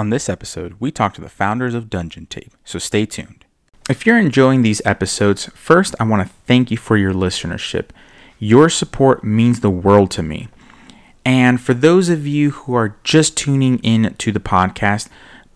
On this episode, we talk to the founders of Dungeon Tape, so stay tuned. If you're enjoying these episodes, first I want to thank you for your listenership. Your support means the world to me. And for those of you who are just tuning in to the podcast,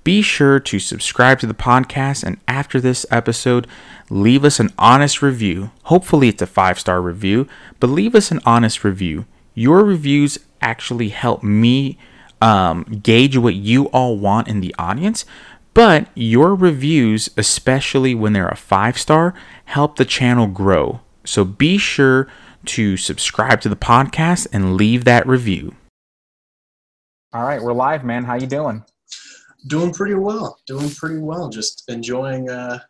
be sure to subscribe to the podcast and after this episode, leave us an honest review. Hopefully, it's a five star review, but leave us an honest review. Your reviews actually help me um, gauge what you all want in the audience, but your reviews, especially when they're a five star, help the channel grow. So be sure to subscribe to the podcast and leave that review. All right, we're live, man. How you doing? Doing pretty well. Doing pretty well. Just enjoying a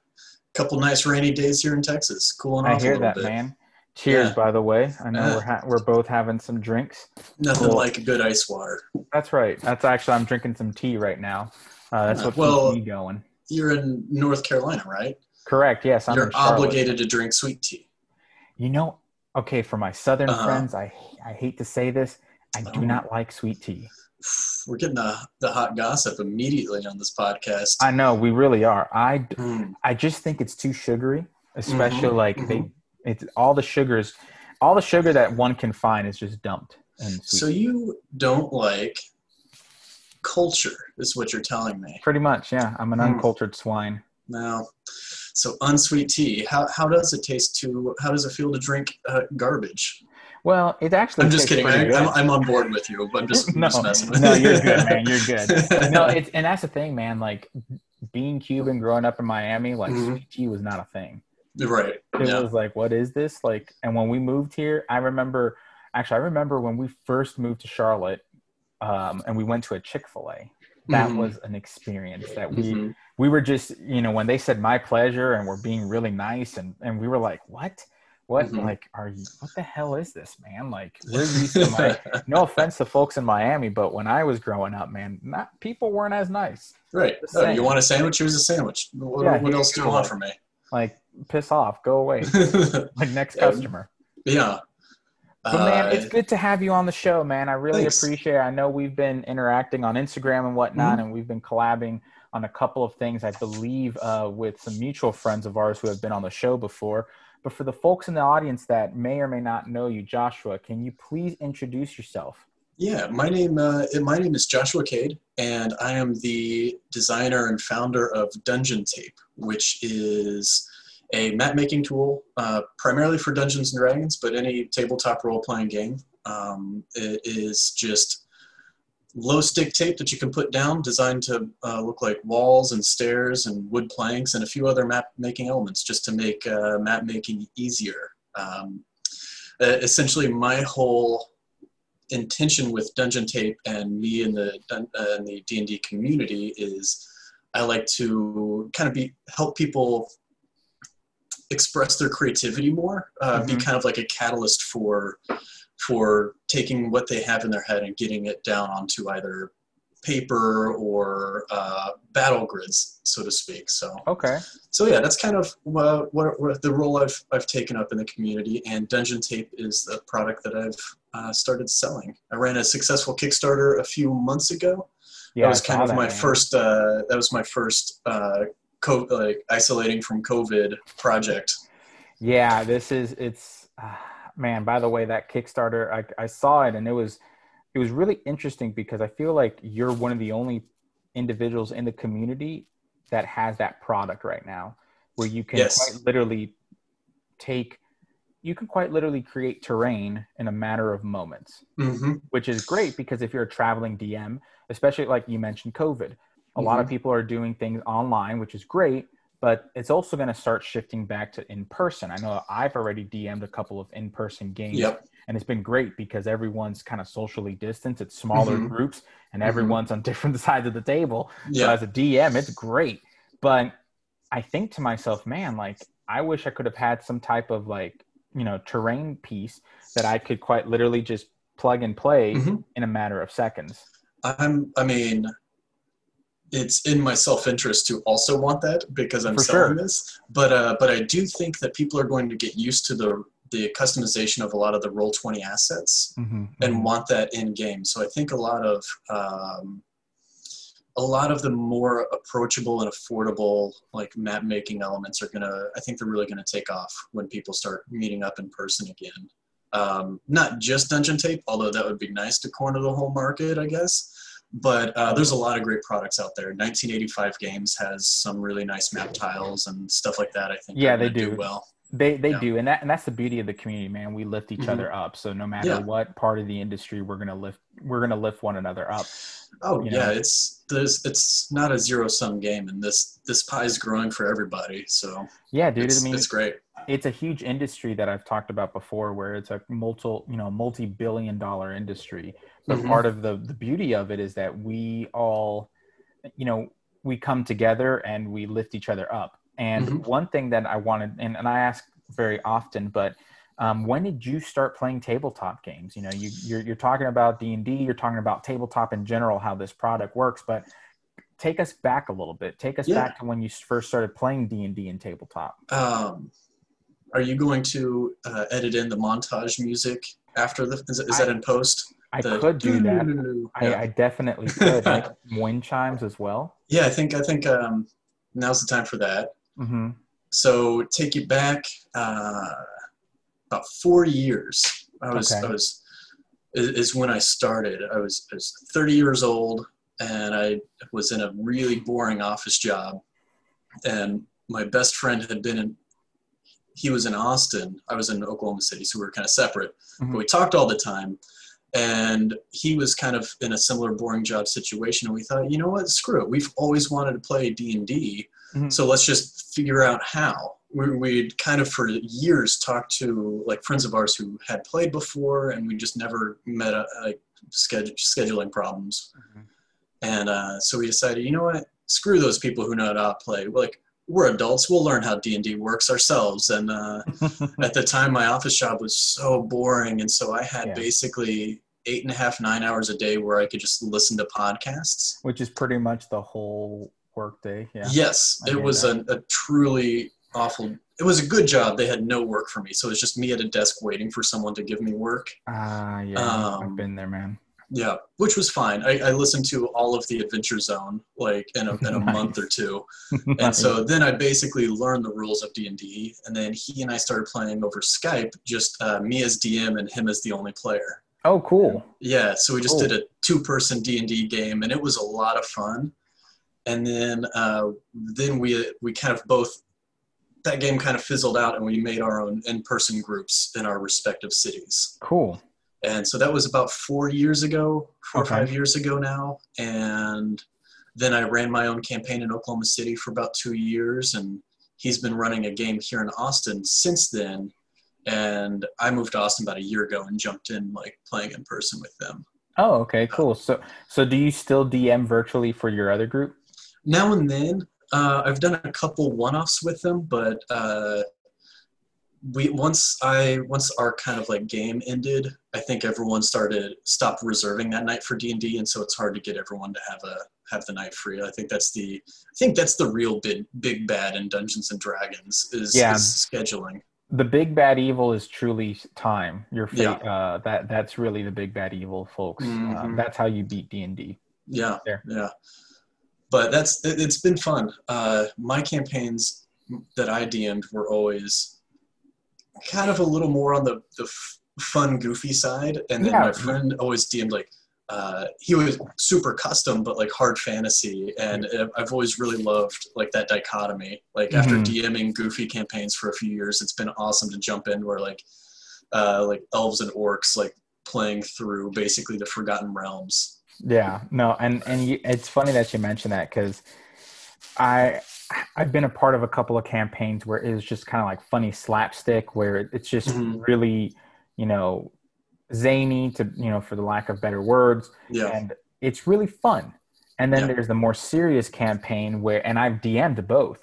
couple nice rainy days here in Texas. Cooling I off a hear little that, bit. man. Cheers, Yeah. by the way. I know Yeah. we're ha- we're both having some drinks. Nothing Cool. like a good ice water. That's right. That's actually I'm drinking some tea right now. Uh, that's Uh, what well- keeps me going. You're in North Carolina, right? Correct. Yes, I'm You're obligated to drink sweet tea. You know, okay, for my southern Uh-huh. friends, I I hate to say this, I do Oh. not like sweet tea. We're getting the, the hot gossip immediately on this podcast. I know we really are. I Mm, I just think it's too sugary, especially Mhm, like they it's all the sugars, all the sugar that one can find is just dumped So you don't like culture, is what you're telling me. Pretty much, yeah. I'm an Hmm. uncultured swine. No. so unsweet tea. How, how does it taste to? How does it feel to drink uh, garbage? Well, it actually I'm just kidding. I, I'm. I'm on board with you, but I'm just, no, just messing with you. no, you. you're good, man. You're good. no, it's and that's the thing, man. Like being Cuban, growing up in Miami, like Mhm. sweet tea was not a thing. Right. It Yeah. was like, what is this? Like, and when we moved here, I remember. Actually, I remember when we first moved to Charlotte, um, and we went to a Chick Fil A. That Mhm. was an experience that we Mhm. we were just you know when they said my pleasure and we're being really nice and and we were like what what Mhm. like are you what the hell is this man like we're used to my no offense to folks in Miami, but when I was growing up, man, not people weren't as nice. right. Oh, you want a sandwich? Here's a sandwich. What, Yeah, what else do you want from me? Like, piss off, go away. like next customer. yeah. But man, Uh, it's good to have you on the show, man. I really thanks. appreciate it. I know we've been interacting on Instagram and whatnot, Mm-hmm. and we've been collabing on a couple of things, I believe, uh, with some mutual friends of ours who have been on the show before. But for the folks in the audience that may or may not know you, Joshua, can you please introduce yourself? Yeah, my name uh, my name is Joshua Cade, and I am the designer and founder of Dungeon Tape, which is a map making tool uh, primarily for Dungeons and Dragons, but any tabletop role playing game. Um, it is just low stick tape that you can put down, designed to uh, look like walls and stairs and wood planks and a few other map making elements, just to make uh, map making easier. Um, essentially, my whole intention with Dungeon Tape and me in the dun- uh, the D and D community is I like to kind of be help people express their creativity more, uh, be Mhm. kind of like a catalyst for for taking what they have in their head and getting it down onto either paper or uh, battle grids, so to speak. So Okay. so yeah, that's kind of what, what, what the role I've, I've taken up in the community. And Dungeon Tape is the product that I've uh, started selling. I ran a successful Kickstarter a few months ago. Yeah, that was kind of that, my man. first. Uh, that was my first uh, co- like isolating from COVID project. Yeah, this is it's uh, man. By the way, that Kickstarter, I, I saw it and it was it was really interesting because I feel like you're one of the only individuals in the community that has that product right now, where you can Yes. quite literally take you can quite literally create terrain in a matter of moments, hmm which is great because if you're a traveling DM, especially like you mentioned COVID, a lot of people are doing things online, which is great, but it's also going to start shifting back to in person. I know I've already DM'd a couple of in person games, Yep. and it's been great because everyone's kind of socially distanced. It's smaller Mhm. groups, and Mhm. everyone's on different sides of the table. So as a DM, it's great. But I think to myself, man, like I wish I could have had some type of like, you know, terrain piece that I could quite literally just plug and play Mhm. in a matter of seconds. I'm. I mean, it's in my self-interest to also want that because I'm For selling sure. this. But uh, but I do think that people are going to get used to the the customization of a lot of the Roll20 assets Mm-hmm. and want that in game so i think a lot of um, a lot of the more approachable and affordable like map making elements are gonna i think they're really gonna take off when people start meeting up in person again um, not just dungeon tape although that would be nice to corner the whole market i guess but uh, there's a lot of great products out there 1985 games has some really nice map tiles and stuff like that i think Yeah, they gonna do. well They they Yeah. do, and that and that's the beauty of the community, man. We lift each Mhm. other up. So no matter Yeah. what part of the industry, we're gonna lift we're gonna lift one another up. oh you yeah know. it's there's it's not a zero sum game and this this pie is growing for everybody so Yeah, dude. it's, I mean, it's great it's a huge industry that I've talked about before, where it's a multi, you know, multi-billion dollar industry. But Mhm. part of the the beauty of it is that we all, you know, we come together and we lift each other up. And Mhm. one thing that I wanted, and, and I ask very often, but um, when did you start playing tabletop games? You know, you you're, you're talking about D and D, you're talking about tabletop in general, how this product works, but take us back a little bit. Take us Yeah. back to when you first started playing D and D and tabletop. Um, are you going to uh, edit in the montage music after the? Is, is that in post? I The- could do that. I, Yeah. I definitely could. like wind chimes as well. yeah, I think I think um, now's the time for that. Mm-hmm. So take you back uh, about four years. I was Okay. I was is, is when I started. I was I was 30 years old and I was in a really boring office job. And my best friend had been in. He was in Austin. I was in Oklahoma City, so we were kind of separate. Mhm. But we talked all the time. And he was kind of in a similar boring job situation. And we thought, you know what? Screw it. We've always wanted to play D and D. Mhm. So let's just figure out how. We, we'd kind of for years talked to like friends of ours who had played before, and we just never met a, like schedule, scheduling problems. Mhm. And uh, so we decided, you know what? Screw those people who know how to play. Like we're adults. We'll learn how D and D works ourselves. And uh, at the time, my office job was so boring, and so I had Yeah. basically eight and a half, nine hours a day where I could just listen to podcasts. Which is pretty much the whole workday. Yeah. Yes, I it was a, a truly awful. It was a good job. They had no work for me, so it was just me at a desk waiting for someone to give me work. Ah, yeah. Um, I've been there, man. Yeah, which was fine. I, I listened to all of the Adventure Zone like in a, in a month or Nice. two, and so then I basically learned the rules of D and D, and then he and I started playing over Skype, just uh, me as DM and him as the only player. oh, cool. Yeah, so we just Cool. did a two-person D and D game, and it was a lot of fun. And then, uh, then we we kind of both that game kind of fizzled out, and we made our own in-person groups in our respective cities. Cool. And so that was about four years ago, four Okay. or five years ago now. And then I ran my own campaign in Oklahoma City for about two years, and he's been running a game here in Austin since then. And I moved to Austin about a year ago and jumped in like playing in person with them. Oh, okay, cool. So, so do you still DM virtually for your other group? Now and then, uh, I've done a couple one-offs with them, but uh, we once I once our kind of like game ended, I think everyone started stopped reserving that night for D and D, and so it's hard to get everyone to have a have the night free. I think that's the I think that's the real big big bad in Dungeons and Dragons is, Yeah. is scheduling. The big bad evil is truly time. Your fate. Yeah. Uh, that that's really the big bad evil, folks. Uh, Mhm. that's how you beat D and D. Yeah, There. yeah. But that's it, it's been fun. Uh, my campaigns that I DM'd were always kind of a little more on the the f- fun, goofy side, and then Yeah. my friend always DM'd like uh, he was super custom, but like hard fantasy, and uh, I've always really loved like that dichotomy. Like after Mhm. DMing goofy campaigns for a few years, it's been awesome to jump in where like uh, like elves and orcs like playing through basically the Forgotten Realms. Yeah, no, and and you, it's funny that you mentioned that because I I've been a part of a couple of campaigns where it was just kind of like funny slapstick, where it's just Mhm. really, you know, zany to you know, for the lack of better words, Yeah. and it's really fun. And then Yeah. there's the more serious campaign where, and I've DM'd both.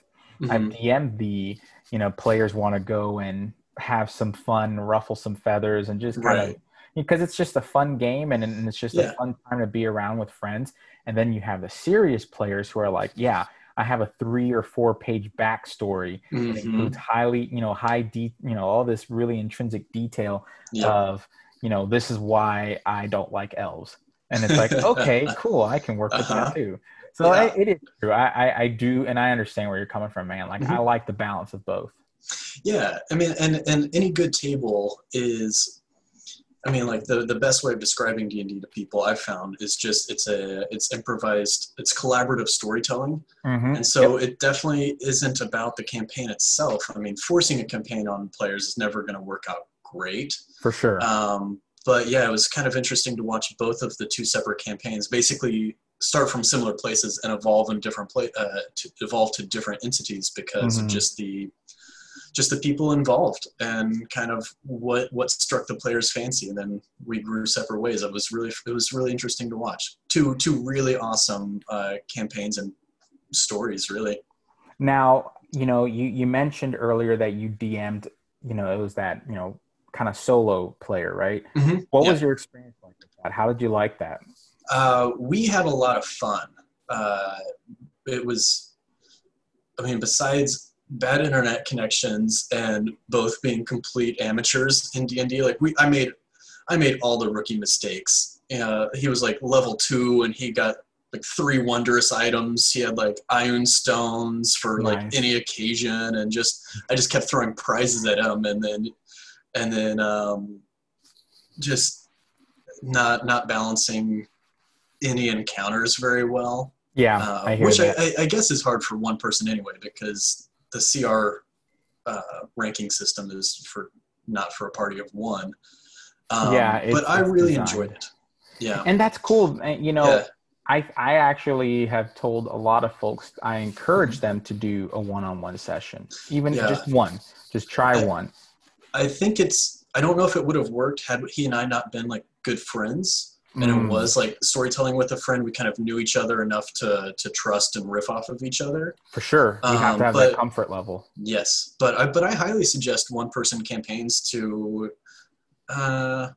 I've Mhm. DM'd the, you know, players want to go and have some fun, ruffle some feathers, and just kind of because it's just a fun game and, and it's just Yeah. a fun time to be around with friends. And then you have the serious players who are like, yeah, I have a three or four page backstory Mhm. includes highly, you know, high de- you know, all this really intrinsic detail Yeah. of, you know, this is why I don't like elves. And it's like, okay, cool, I can work with Uh-huh. that too. So Yeah. I, it is true. I, I I do, and I understand where you're coming from, man. Like I Mhm. like the balance of both. Yeah, I mean, and and any good table is, I mean, like the the best way of describing D and D to people I've found is just it's a it's improvised, it's collaborative storytelling, Mhm. and so it definitely isn't about the campaign itself. I mean, forcing a campaign on players is never going to work out great. For sure. Um, but yeah, it was kind of interesting to watch both of the two separate campaigns basically start from similar places and evolve in different pla- uh, to evolve to different entities because Mhm. of just the just the people involved and kind of what what struck the players fancy and then we grew separate ways it was really it was really interesting to watch two two really awesome uh, campaigns and stories really Now, you know, you, you mentioned earlier that you DM'd, you know, it was that, you know, kind of solo player, right? Mhm. What Yeah. was your experience like with that? How did you like that? Uh, we had a lot of fun. Uh, it was, I mean, besides bad internet connections and both being complete amateurs in D and D, like we, I made, I made all the rookie mistakes. Uh, he was like level two, and he got like three wondrous items. He had like ioun stones for like Nice. any occasion, and just I just kept throwing prizes at him, and then, and then um, just not not balancing any encounters very well, Yeah, uh, I hear which that. I, I guess is hard for one person anyway because the CR uh, ranking system is for not for a party of one. Um, Yeah, but I really designed. enjoyed it. Yeah, and that's cool. You know, yeah, I I actually have told a lot of folks I encourage them to do a one-on-one session, even Yeah. just one. Just try I- one. I think it's. I don't know if it would have worked had he and I not been like good friends. And Mm. it was like storytelling with a friend. We kind of knew each other enough to to trust and riff off of each other. for sure. You have Um, to have but- that comfort level. Yes, but I but I highly suggest one person campaigns to uh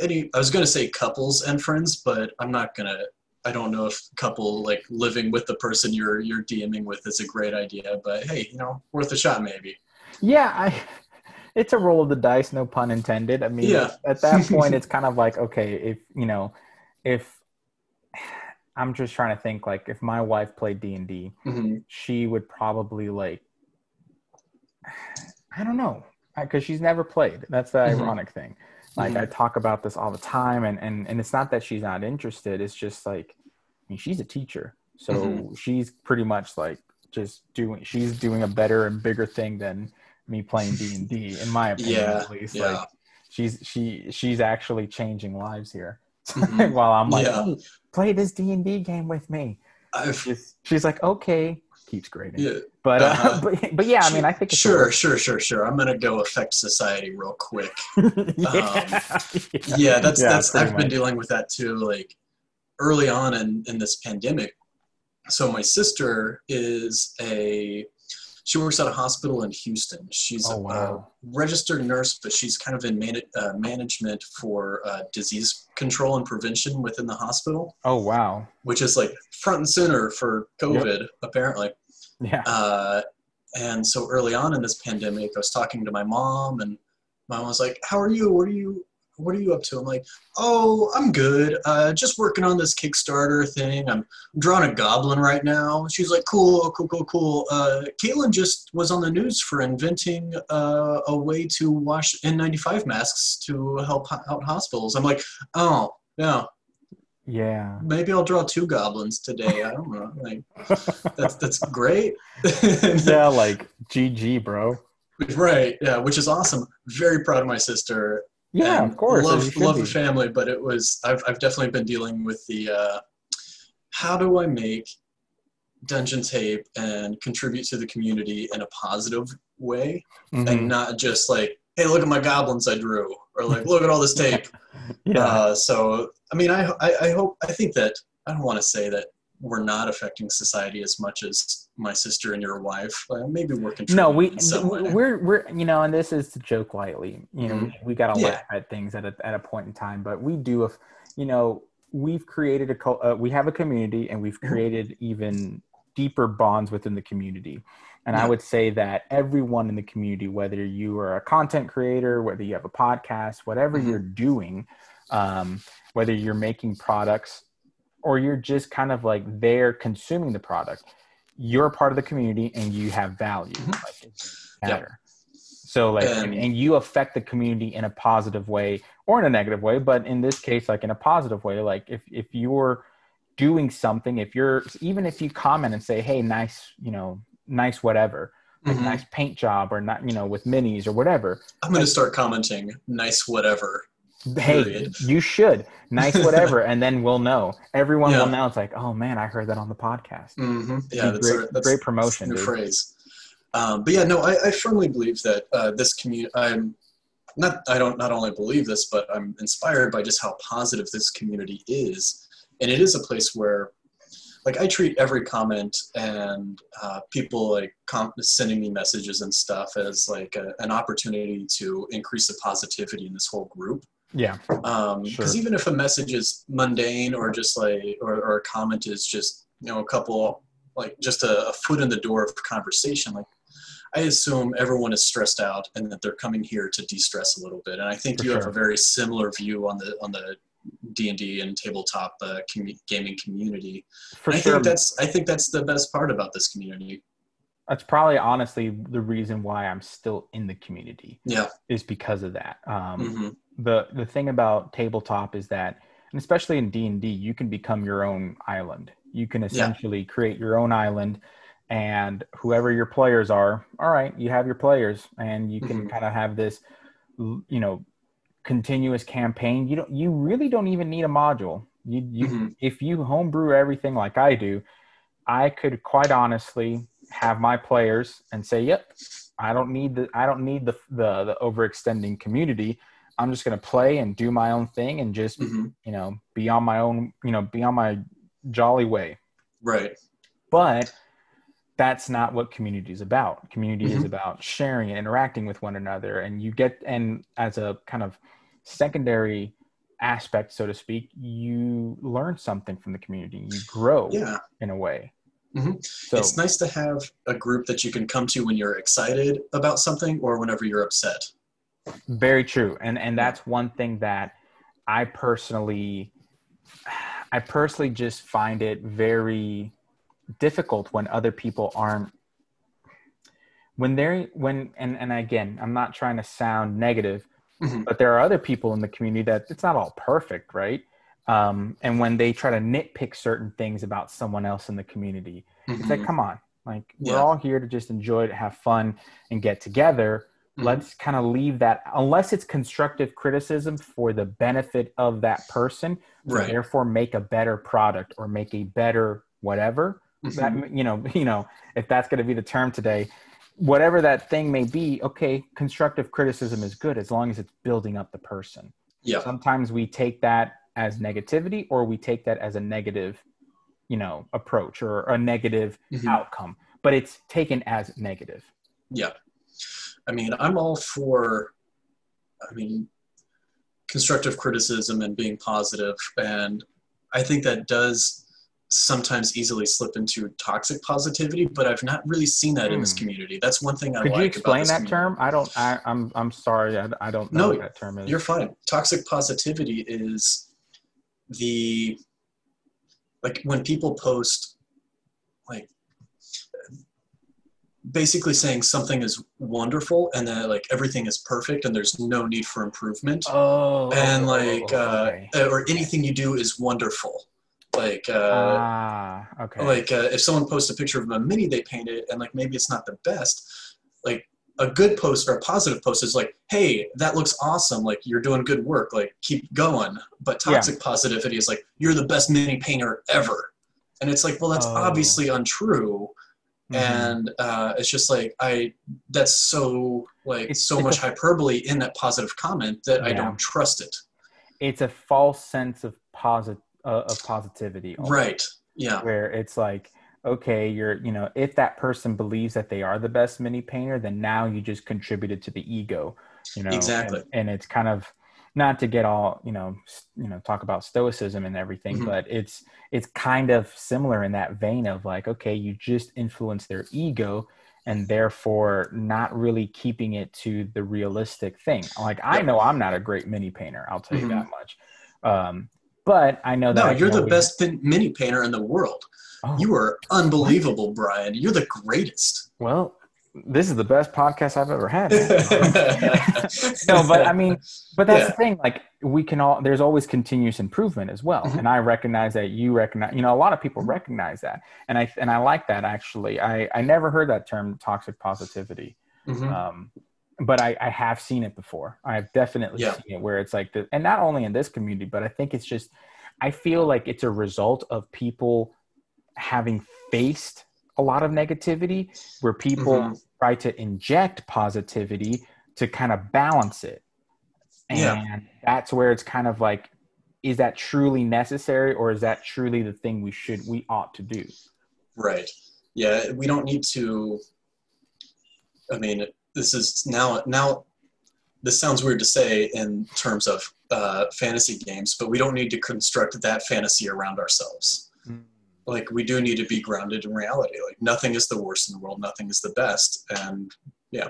any I was gonna say couples and friends, but I'm not gonna I don't know if couple like living with the person you're you're DMing with is a great idea, but hey, you know, worth a shot maybe. Yeah, I. It's a roll of the dice, no pun intended. I mean, Yeah. at that point, it's kind of like, okay, if you know, if I'm just trying to think, like, if my wife played D and D, Mhm. she would probably like, I don't know, because she's never played. That's the Mhm. ironic thing. Like, I talk about this all the time, and and and it's not that she's not interested. It's just like, I mean, she's a teacher, so Mhm. she's pretty much like just doing. She's doing a better and bigger thing than me playing D and D, in my opinion, Yeah, at least. yeah. Like, she's she she's actually changing lives here. Mhm. While I'm like, Yeah. "Hey, play this D and D game with me. She's, she's like, okay, keeps grading. yeah, But, uh, Uh-huh. but but yeah, I mean, I think sure, sure, sure, sure. I'm gonna go affect society real quick. yeah. yeah that's that's i've been much. dealing with that too like early on in in this pandemic so my sister is a she works at a hospital in houston she's Oh, a, wow. registered nurse but she's kind of in man, uh, management for uh, disease control and prevention within the hospital Oh wow. which is like front and center for covid apparently Yeah. uh, and so early on in this pandemic, I was talking to my mom, and my mom was like, "How are you? What are you? What are you up to?" I'm like, "Oh, I'm good. Uh, just working on this Kickstarter thing. I'm drawing a goblin right now." She's like, "Cool, cool, cool, cool." Uh, Caitlin just was on the news for inventing uh, a way to wash N95 masks to help out hospitals. I'm like, "Oh, yeah, Yeah. maybe I'll draw two goblins today. I don't know. Like, that's that's great." yeah, like GG, bro. Right. Yeah, which is awesome. Very proud of my sister. Yeah, and of course. Love love the family, but it was I've I've definitely been dealing with the uh, how do I make dungeon tape and contribute to the community in a positive way Mhm. and not just like hey look at my goblins I drew or like look at all this tape. Yeah. Uh, so I mean I, I I hope I think that I don't want to say that we're not affecting society as much as my sister and your wife. Uh, maybe we're no, we in some way. we're we're you know, and this is to joke lightly. You know, Mhm. we got to Yeah. laugh at things at a at a point in time, but we do. If you know, we've created a uh, we have a community, and we've Mhm. created even deeper bonds within the community. And I would say that everyone in the community, whether you are a content creator, whether you have a podcast, whatever Mhm. you're doing, um, whether you're making products or you're just kind of like there consuming the product you're a part of the community and you have value Mhm. like doesn't so like and, And- and you affect the community in a positive way or in a negative way but in this case like in a positive way like if if you're doing something if you're even if you comment and say hey nice you know nice whatever like Mhm. nice paint job or not you know with minis or whatever I'm going to start commenting nice whatever. Hey you should nice whatever and then we'll know everyone will know it's like oh man i heard that on the podcast hmm Yeah, that's, great, a, that's great promotion new phrase. Um, but yeah, no, I, I firmly believe that uh, this community. I'm not. I don't not only believe this, but I'm inspired by just how positive this community is, and it is a place where, like, I treat every comment and uh, people like com- sending me messages and stuff as like a, an opportunity to increase the positivity in this whole group. Yeah because Sure. even if a message is mundane or just like or, or a comment is just you know a couple like just a, a foot in the door of conversation like i assume everyone is stressed out and that they're coming here to de-stress a little bit. And i think For you have a very similar view on the on the d&d and tabletop uh, commu- gaming community. For And i sure. think that's i think that's the best part about this community. That's probably honestly the reason why i'm still in the community yeah. is because of that. Um, hmm the the thing about tabletop is that and especially in d&d you can become your own island. You can essentially create your own island and whoever your players are all right you have your players and you can Mhm. kind of have this you know continuous campaign. You don't you really don't even need a module. You you Mhm. if you homebrew everything like i do i could quite honestly have my players and say yep i don't need the i don't need the the, the overextending community i'm just going to play and do my own thing and just hmm you know be on my own you know be on my jolly way. Right. But that's not what community is about. Community is Mhm. about sharing and interacting with one another and you get and as a kind of secondary aspect so to speak you learn something from the community. You grow yeah. in a way. Mhm. so it's nice to have a group that you can come to when you're excited about something or whenever you're upset very true. And and that's one thing that i personally i personally just find it very difficult when other people aren't when they're when and and again i'm not trying to sound negative Mhm. but there are other people in the community that it's not all perfect right? Um, and when they try to nitpick certain things about someone else in the community it's like Mhm. come on. Like we're all here to just enjoy it have fun and get together Mhm. let's kind of leave that unless it's constructive criticism for the benefit of that person to right therefore make a better product or make a better whatever Mhm. that you know you know if that's going to be the term today whatever that thing may be okay constructive criticism is good as long as it's building up the person yeah sometimes we take that as negativity or we take that as a negative you know approach or a negative Mhm. outcome but it's taken as negative yeah i mean i'm all for i mean constructive criticism and being positive and i think that does sometimes easily slip into toxic positivity but i've not really seen that in this Hmm. community that's one thing i could like you explain that community. term i don't I, i'm i'm sorry i, I don't know No, what that term is You're fine. Toxic positivity is the like when people post like basically saying something is wonderful and that like everything is perfect and there's no need for improvement. Oh and like uh, okay. or anything you do is wonderful. Like uh, ah okay. like uh, if someone posts a picture of a mini they painted and like maybe it's not the best like a good post or a positive post is like hey that looks awesome. Like you're doing good work. Like keep going. But Yeah. toxic positivity is like you're the best mini painter ever. And it's like well that's Oh. obviously untrue Mhm. and uh, it's just like i that's so like It's- so it's much a- hyperbole in that positive comment that i don't trust it it's a false sense of posit uh, of positivity almost. right yeah where it's like okay you're you know if that person believes that they are the best mini painter then now you just contributed to the ego you know Exactly. and, and it's kind of not to get all you know you know talk about stoicism and everything Mhm. but it's it's kind of similar in that vein of like okay you just influence their ego and therefore not really keeping it to the realistic thing like i know i'm not a great mini painter i'll tell you Mhm. that much um but I know that No, I you're the always- best mini painter in the world. Oh, You are unbelievable, Brian. You're the greatest. well, this is the best podcast I've ever had. no, but I mean, but that's the thing. Like we can all, there's always continuous improvement as well, Mhm. and I recognize that. You recognize, you know, a lot of people recognize that, and I and I like that actually. I I never heard that term toxic positivity, Mhm. um, but I I have seen it before. I've definitely Yeah. seen it where it's like the, and not only in this community, but I think it's just, I feel like it's a result of people having faced a lot of negativity where people Mhm. try to inject positivity to kind of balance it. And Yeah. that's where it's kind of like, is that truly necessary or is that truly the thing we should, we ought to do? Right. Yeah, we don't need to. I mean, this is now now. This sounds weird to say in terms of uh, fantasy games, but we don't need to construct that fantasy around ourselves. Like we do need to be grounded in reality. Like nothing is the worst in the world, nothing is the best, and yeah,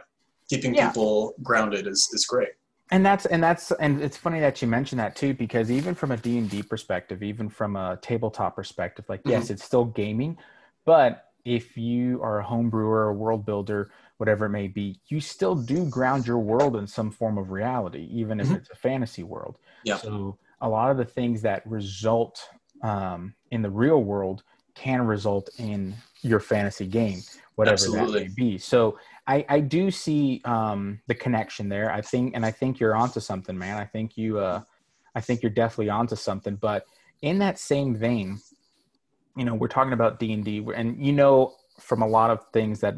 keeping Yeah. people grounded is is great. and that's and that's and it's funny that you mentioned that too because even from a d&d perspective even from a tabletop perspective like yes it's still gaming but if you are a home brewer a world builder whatever it may be you still do ground your world in some form of reality even if Mhm. it's a fantasy world Yeah. so a lot of the things that result um, in the real world can result in your fantasy game whatever Absolutely. that may be so I, I do see um, the connection there. I think, and I think you're onto something, man. I think you, uh, I think you're definitely onto something. But in that same vein, you know, we're talking about D and D, and you know, from a lot of things that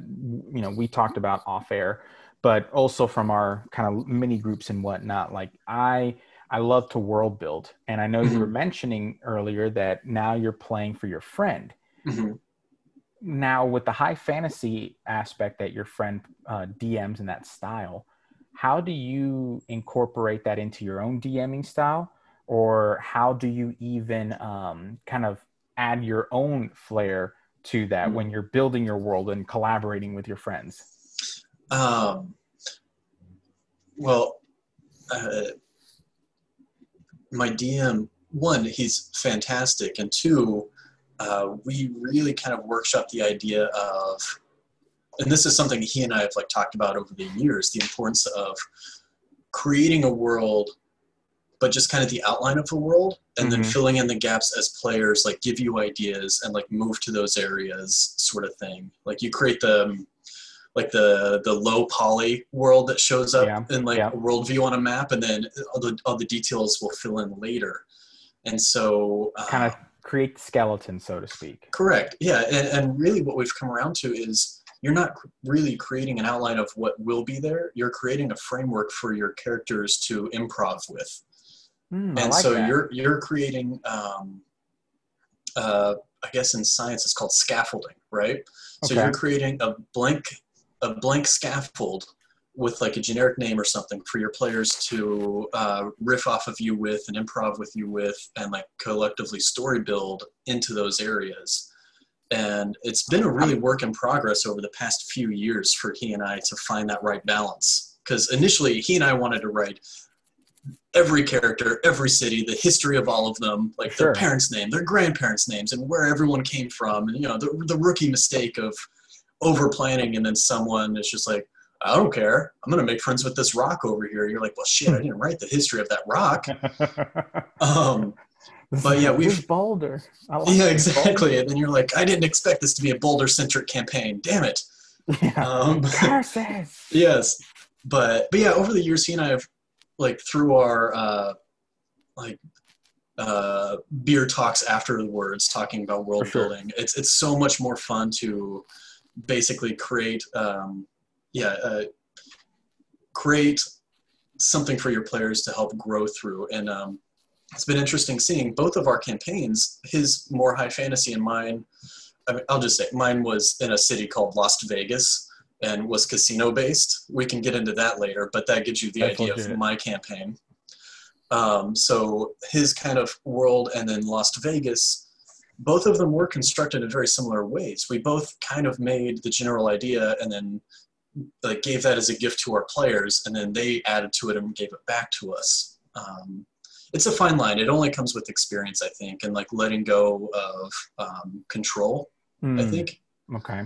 you know we talked about off air, but also from our kind of mini groups and whatnot. Like I, I love to world build, and I know you were mentioning earlier that now you're playing for your friend. Mhm. now with the high fantasy aspect that your friend uh, DMs in that style, how do you incorporate that into your own DMing style, or how do you even um, kind of add your own flair to that when you're building your world and collaborating with your friends? Um, well, uh, my DM, one, he's fantastic, and two, uh, we really kind of workshop the idea of, and this is something he and I have like talked about over the years, the importance of creating a world, but just kind of the outline of a world, and then Mhm. filling in the gaps as players, like give you ideas and like move to those areas, sort of thing. Like you create the like the the low poly world that shows up Yeah, in like yeah. a worldview on a map, and then all the all the details will fill in later. And so, uh, Kind of create the skeleton, so to speak. correct, yeah. And, and really, what we've come around to is you're not really creating an outline of what will be there. You're creating a framework for your characters to improv with. I and like so that. you're you're creating. Um, uh, I guess in science it's called scaffolding, right? Okay. So you're creating a blank a blank scaffold with like a generic name or something for your players to uh, riff off of you with and improv with you with and like collectively story build into those areas and it's been a really work in progress over the past few years for he and i to find that right balance because initially he and i wanted to write every character every city the history of all of them like Sure. their parents name their grandparents names and where everyone came from and you know the, the rookie mistake of over planning and then someone is just like i don't care i'm going to make friends with this rock over here you're like well shit i didn't write the history of that rock um, But yeah, we've- Boulder. I like yeah Boulder. exactly and then you're like i didn't expect this to be a boulder centric campaign damn it Yeah. um, yes but but yeah over the years he and i have like through our uh like uh beer talks afterwards talking about world sure. building it's it's so much more fun to basically create um yeah uh, create something for your players to help grow through and um it's been interesting seeing both of our campaigns his more high fantasy and mine I mean, i'll just say mine was in a city called las vegas and was casino based. We can get into that later, but that gives you the That's idea of my campaign. Um, so his kind of world and then Las Vegas, both of them were constructed in very similar ways. We both kind of made the general idea and then like gave that as a gift to our players, and then they added to it and gave it back to us. Um, it's a fine line. It only comes with experience, I think, and like letting go of um, control. I Mm, think. Okay.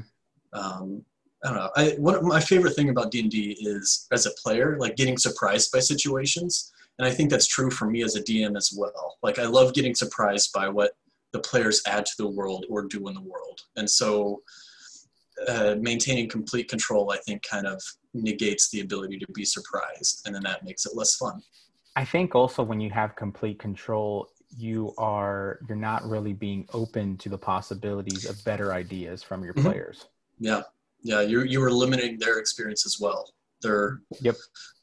Um, I don't know. I one of my favorite thing about D and D is as a player, like getting surprised by situations, and I think that's true for me as a DM as well. Like I love getting surprised by what the players add to the world or do in the world, and so uh, maintaining complete control, I think, kind of negates the ability to be surprised, and then that makes it less fun. I think also when you have complete control, you are you're not really being open to the possibilities of better ideas from your Mhm. players. Yeah, yeah. You you are limiting their experience as well. They're Yep.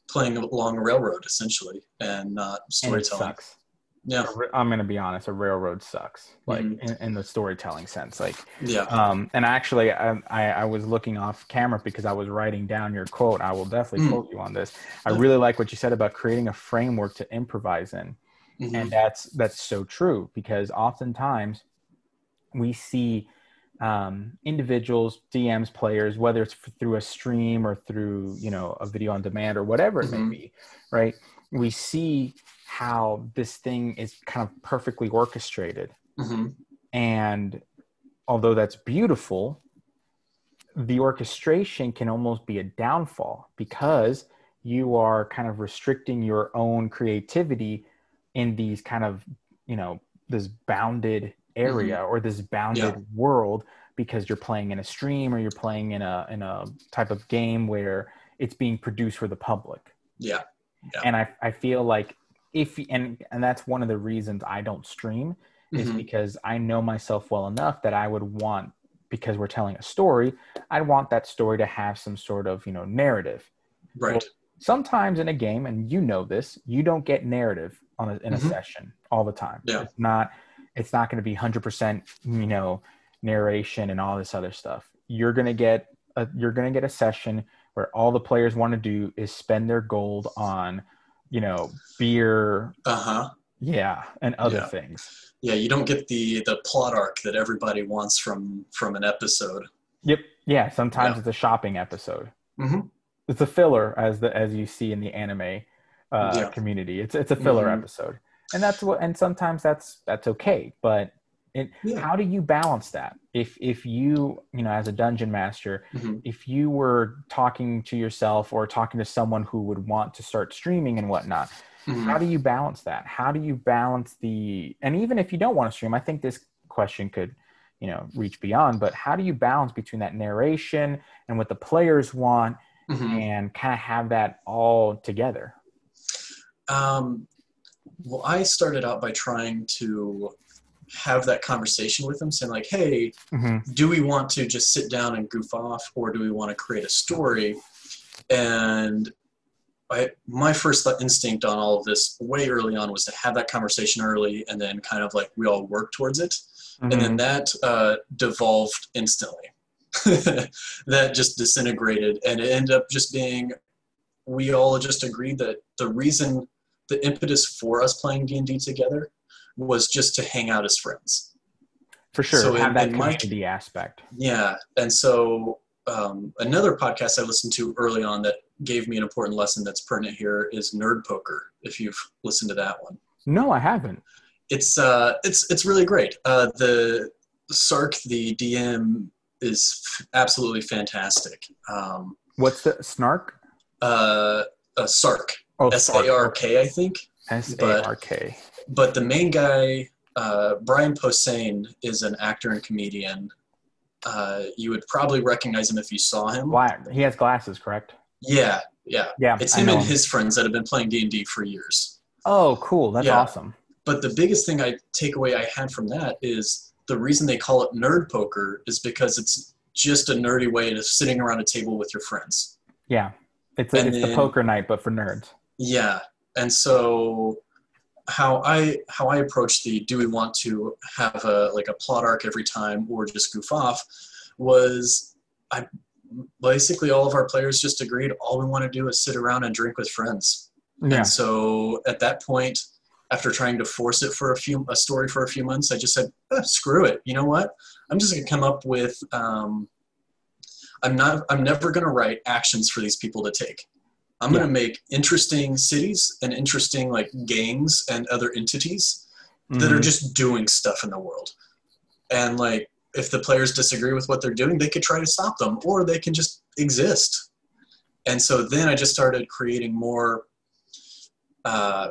playing along a railroad essentially, and not And it storytelling. sucks. Yeah, I'm gonna be honest. A railroad sucks, like Mhm. in, in the storytelling sense. Like, yeah. um, and actually, I, I I was looking off camera because I was writing down your quote. I will definitely Mm. quote you on this. I really like what you said about creating a framework to improvise in. Mhm. and that's that's so true because oftentimes we see um, individuals dms players whether it's f- through a stream or through you know a video on demand or whatever it Mhm. may be right we see how this thing is kind of perfectly orchestrated Mhm. and although that's beautiful the orchestration can almost be a downfall because you are kind of restricting your own creativity in these kind of you know this bounded area or this bounded Yeah. world because you're playing in a stream or you're playing in a in a type of game where it's being produced for the public Yeah. Yeah. and i i feel like if and and that's one of the reasons i don't stream is Mhm. because I know myself well enough that I would want because we're telling a story, I'd want that story to have some sort of, you know, narrative. Right. Sometimes in a game, and you know this, you don't get narrative on a, in a Mhm. session all the time. Yeah. It's not it's not going to be 100%, you know, narration and all this other stuff. You're going to get a, you're going to get a session where all the players want to do is spend their gold on, you know, beer, Uh huh. yeah, and other Yeah. things. Yeah. You don't get the the plot arc that everybody wants from from an episode. Yep. Yeah. Sometimes Yeah. it's a shopping episode. Mm-hmm. It's a filler, as the as you see in the anime uh, Yeah. community. It's it's a filler Mhm. episode, and that's what. And sometimes that's that's okay. But it, Yeah. how do you balance that? If if you you know as a dungeon master, Mhm. if you were talking to yourself or talking to someone who would want to start streaming and whatnot, Mhm. how do you balance that how do you balance the and even if you don't want to stream i think this question could you know reach beyond but how do you balance between that narration and what the players want Mhm. and kind of have that all together Um, well, I started out by trying to have that conversation with them, saying like, "Hey, mm-hmm. do we want to just sit down and goof off, or do we want to create a story?" And I, my first instinct on all of this way early on was to have that conversation early, and then kind of like we all work towards it, and then that uh, devolved instantly. that just disintegrated, and it ended up just being we all just agreed that the reason the impetus for us playing d&d together was just to hang out as friends. For sure so have that my- community aspect. Yeah and so um, another podcast i listened to early on that gave me an important lesson that's pertinent here is nerd poker if you've listened to that one. No i haven't. It's uh it's it's really great. Uh the sark the dm is f- absolutely fantastic. Um what's the snark? uh, uh sark. Oh s-a-r-k. I think. S-a-r-k but the main guy, uh, Brian Posehn, is an actor and comedian. Uh, you would probably recognize him if you saw him. Black. he has glasses correct Yeah, yeah. yeah It's him and his friends that have been playing D and D for years. oh cool that's Yeah. awesome But the biggest thing I takeaway I had from that is the reason they call it nerd poker is because it's just a nerdy way of sitting around a table with your friends. yeah it's, a, it's the poker night but for nerds Yeah, and so how I how I approached the do we want to have a like a plot arc every time or just goof off was I basically all of our players just agreed all we want to do is sit around and drink with friends. yeah And so at that point, after trying to force it for a few a story for a few months, I just said, "Eh, screw it. You know what? I'm just gonna come up with. Um, I'm not. I'm never gonna write actions for these people to take. I'm going to make interesting cities and interesting like gangs and other entities that are Mhm. just doing stuff in the world. And like if the players disagree with what they're doing, they could try to stop them or they can just exist. And so then I just started creating more uh,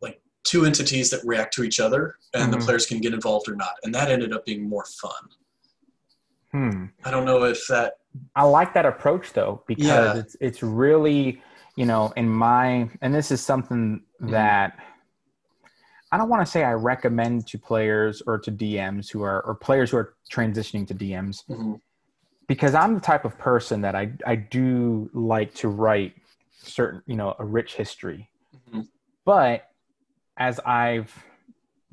like two entities that react to each other and the Mhm. players can get involved or not. And that ended up being more fun. Hmm. I don't know if that I like that approach though because Yeah. it's it's really you know in my and this is something Mhm. that I don't want to say I recommend to players or to DMs who are or players who are transitioning to DMs Mhm. because I'm the type of person that I I do like to write certain you know a rich history Mhm. but as I've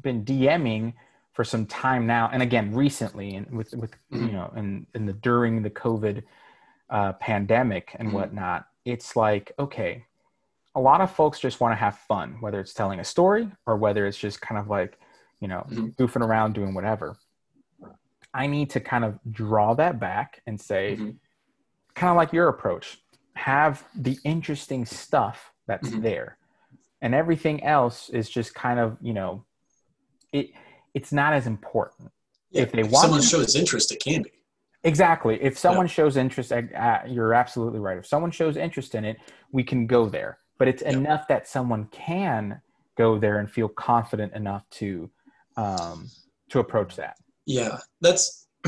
been DMing for some time now, and again recently, and with with Mhm. you know, in in the during the COVID uh, pandemic and Mhm. whatnot, it's like okay, a lot of folks just want to have fun, whether it's telling a story or whether it's just kind of like you know Mhm. goofing around doing whatever. I need to kind of draw that back and say, Mhm. kind of like your approach, have the interesting stuff that's Mhm. there, and everything else is just kind of you know, it it's not as important. yeah, If they if want someone to- shows interest, it can be. Exactly. If someone shows interest, uh, you're absolutely right. If someone shows interest in it, we can go there. But it's Yeah. enough that someone can go there and feel confident enough to um, to approach that. Yeah, that's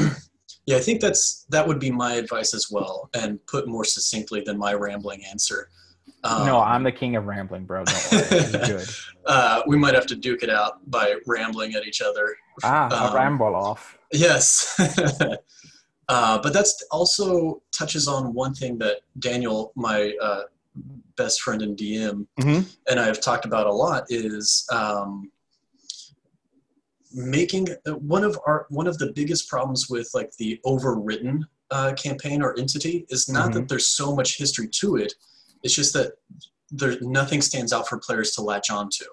yeah. I think that's that would be my advice as well, and put more succinctly than my rambling answer. Um, no, I'm the king of rambling, bro. Don't worry. Good. Uh, we might have to duke it out by rambling at each other. Ah, Um, ramble off. Yes. uh, but that's also touches on one thing that Daniel, my uh, best friend in DM, Mhm. and I've talked about a lot is um, making uh, one of our one of the biggest problems with like the overwritten uh, campaign or entity is not that there's so much history to it. It's just that there's nothing stands out for players to latch onto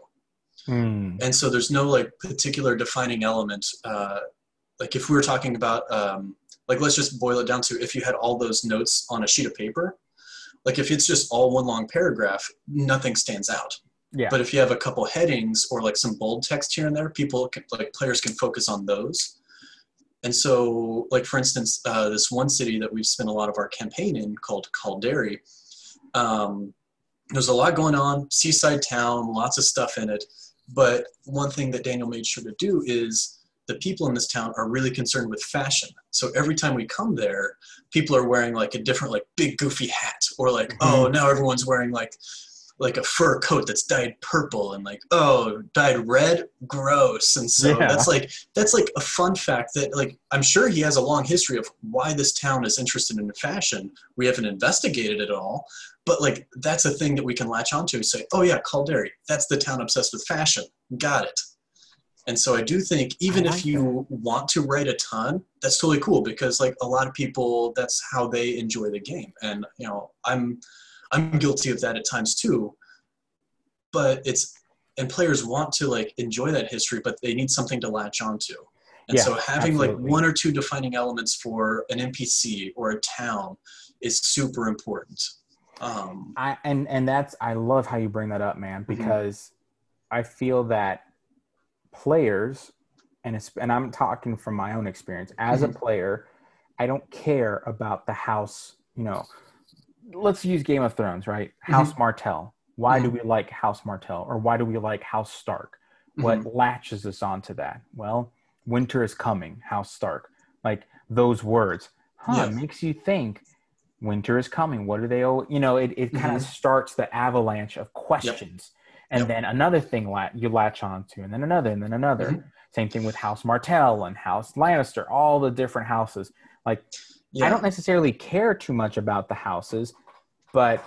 Hmm. and so there's no like particular defining element uh, like if we were talking about um, like let's just boil it down to if you had all those notes on a sheet of paper like if it's just all one long paragraph nothing stands out Yeah. but if you have a couple headings or like some bold text here and there people can, like players can focus on those and so like for instance uh, this one city that we've spent a lot of our campaign in called calderi um, there's a lot going on seaside town lots of stuff in it but one thing that Daniel made sure to do is the people in this town are really concerned with fashion. So every time we come there, people are wearing like a different, like big goofy hat, or like, Mhm. oh, now everyone's wearing like like a fur coat that's dyed purple and like oh dyed red? Gross. And so Yeah. that's like that's like a fun fact that like i'm sure he has a long history of why this town is interested in fashion. We haven't investigated it all but like that's a thing that we can latch onto and say oh yeah calderi that's the town obsessed with fashion. Got it. And so i do think even I if like you want to write a ton that's totally cool because like a lot of people that's how they enjoy the game. And you know i'm i'm guilty of that at times too but it's and players want to like enjoy that history but they need something to latch onto and Yeah, so having like one or two defining elements for an npc or a town is super important um, I and and that's I love how you bring that up, man, Mm-hmm. because I feel that players and it's, and I'm talking from my own experience as a Mhm. player, I don't care about the house. You know, let's use Game of Thrones, right? Mm-hmm. House Martell. Why do we like House Martell, or why do we like House Stark? What Mm-hmm. latches us onto that? Well, winter is coming. House Stark. Like those words, huh? It makes you think winter is coming. What do they owe? You know, it, it kind of Mhm. starts the avalanche of questions. And Yep. then another thing la- you latch onto, and then another, and then another. Mhm. Same thing with House Martell and House Lannister, all the different houses. Like, yeah I don't necessarily care too much about the houses, but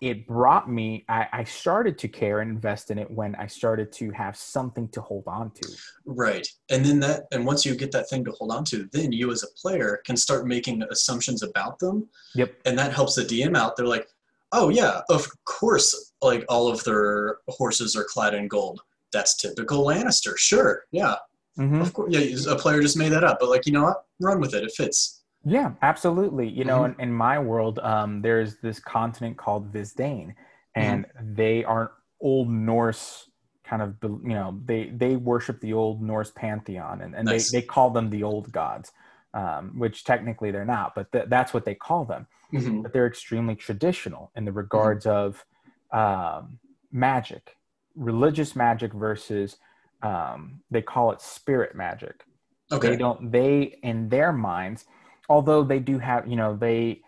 it brought me, I, I started to care and invest in it when I started to have something to hold on to. Right. And then that, and once you get that thing to hold on to, then you as a player can start making assumptions about them. Yep. And that helps the DM out. They're like, oh, yeah, of course, like all of their horses are clad in gold. That's typical Lannister. Sure. Yeah. Mm-hmm. Of course. Yeah. A player just made that up. But like, you know what? Run with it. It fits. Yeah, absolutely. You know, Mhm. in, in my world, um, there's this continent called Visdane, and they are Old Norse kind of, you know, they they worship the Old Norse pantheon, and, and Nice. they they call them the old gods, um, which technically they're not, but th- that's what they call them. Mhm. But they're extremely traditional in the regards of um, magic, religious magic versus um, they call it spirit magic they don't they in their minds although they do have you know they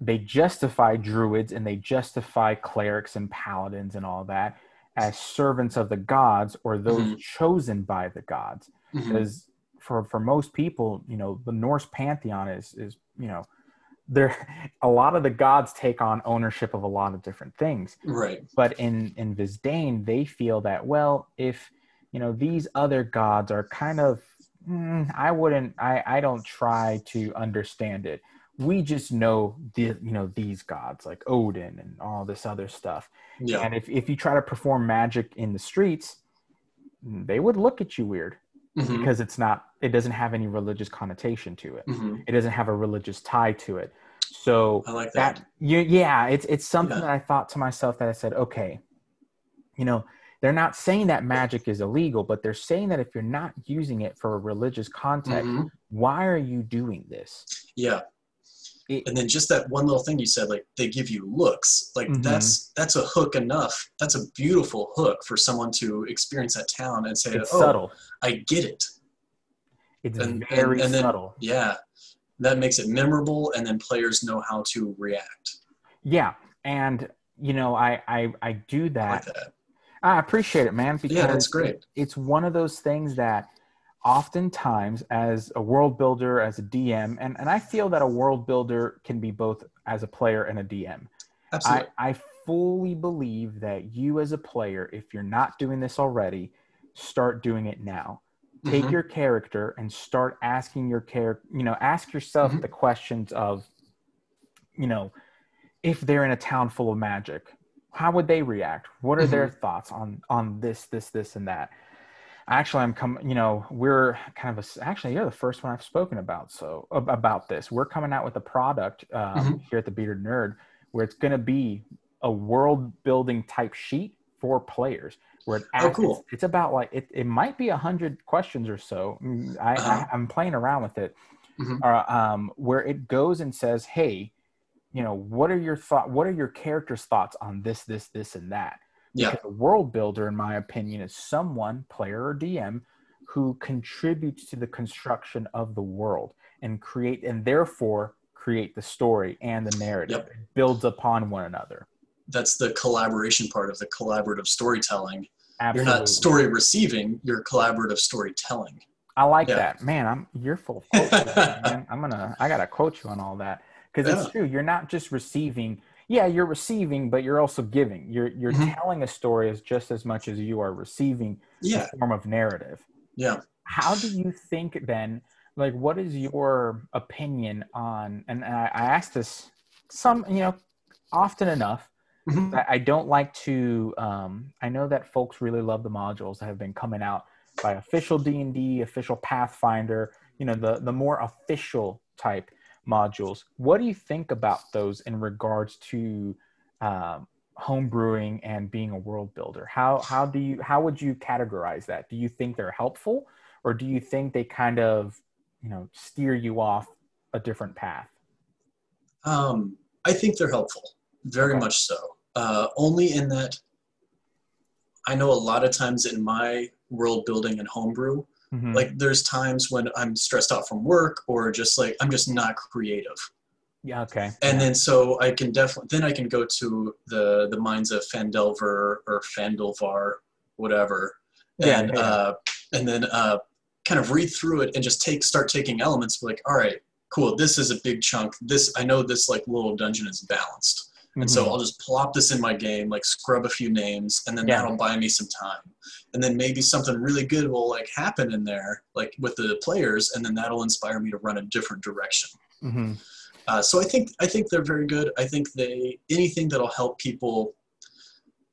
they justify druids and they justify clerics and paladins and all that as servants of the gods or those Mhm. chosen by the gods because for for most people you know the norse pantheon is is you know there a lot of the gods take on ownership of a lot of different things Right. but in in Visdane, they feel that well, if you know these other gods are kind of, mm, I wouldn't, I I don't try to understand it. We just know the you know these gods like Odin and all this other stuff. Yeah. And if if you try to perform magic in the streets, they would look at you weird Mhm. because it's not, it doesn't have any religious connotation to it. Mhm. It doesn't have a religious tie to it. So I like that. that you, yeah it's it's something Yeah. that i thought to myself that i said okay you know they're not saying that magic is illegal but they're saying that if you're not using it for a religious context Mhm. why are you doing this Yeah. It- and then just that one little thing you said, like they give you looks, like Mhm. that's that's a hook enough. That's a beautiful hook for someone to experience that town and say, it's "Oh, subtle I get it." it's And- and- very and then- subtle Yeah, that makes it memorable, and then players know how to react. yeah and you know i i, I do I that like that. I appreciate it man because Yeah, that's great. it's one of those things that oftentimes as a world builder as a dm and, and i feel that a world builder can be both as a player and a dm Absolutely. I, I fully believe that you as a player if you're not doing this already start doing it now take Mhm. your character and start asking your character you know ask yourself Mhm. the questions of you know if they're in a town full of magic how would they react what are their thoughts on on this this this and that actually i'm coming you know we're kind of a, actually you're the first one i've spoken about so about this we're coming out with a product um, Mhm. here at the bearded nerd where it's going to be a world building type sheet for players where it Oh, cool. it's, it's about like it, it might be a hundred questions or so Mm, I, Uh-huh. I i'm playing around with it Mhm. uh, um, where it goes and says hey you know what are your thought what are your characters thoughts on this this this and that Yeah. because a world builder in my opinion is someone player or dm who contributes to the construction of the world and create and therefore create the story and the narrative Yep. It builds upon one another That's the collaboration part of the collaborative storytelling. Absolutely. You're not story receiving; you're collaborative storytelling. I like Yeah. that, man. I'm you're full of quotes, man. I'm gonna I gotta quote you on all that because Yeah. it's true. You're not just receiving. Yeah, you're receiving, but you're also giving. You're you're Mhm. telling a story as just as much as you are receiving Yeah, a form of narrative. yeah. How do you think then? Like, what is your opinion on? And I, I ask this some, you know, often enough. Mhm. I, I don't like to. Um, I know that folks really love the modules that have been coming out by official D and D, official Pathfinder. You know, the the more official type modules. What do you think about those in regards to um, home brewing and being a world builder? How how do you how would you categorize that? Do you think they're helpful, or do you think they kind of you know steer you off a different path? Um, I think they're helpful, very Okay. much so. Uh, only in that I know a lot of times in my world building and homebrew, Mhm. like there's times when I'm stressed out from work or just like I'm just not creative. yeah, okay, And then so I can definitely then I can go to the the minds of Phandelver or Fandelvar, whatever, Yeah, and yeah. uh, and then uh, kind of read through it and just take start taking elements like all right, cool, this is a big chunk. This I know this like little dungeon is balanced. And so Mhm. I'll just plop this in my game, like scrub a few names, and then Yeah. that'll buy me some time. And then maybe something really good will like happen in there, like with the players, and then that'll inspire me to run a different direction. Mhm. Uh, so I think I think they're very good. I think they anything that'll help people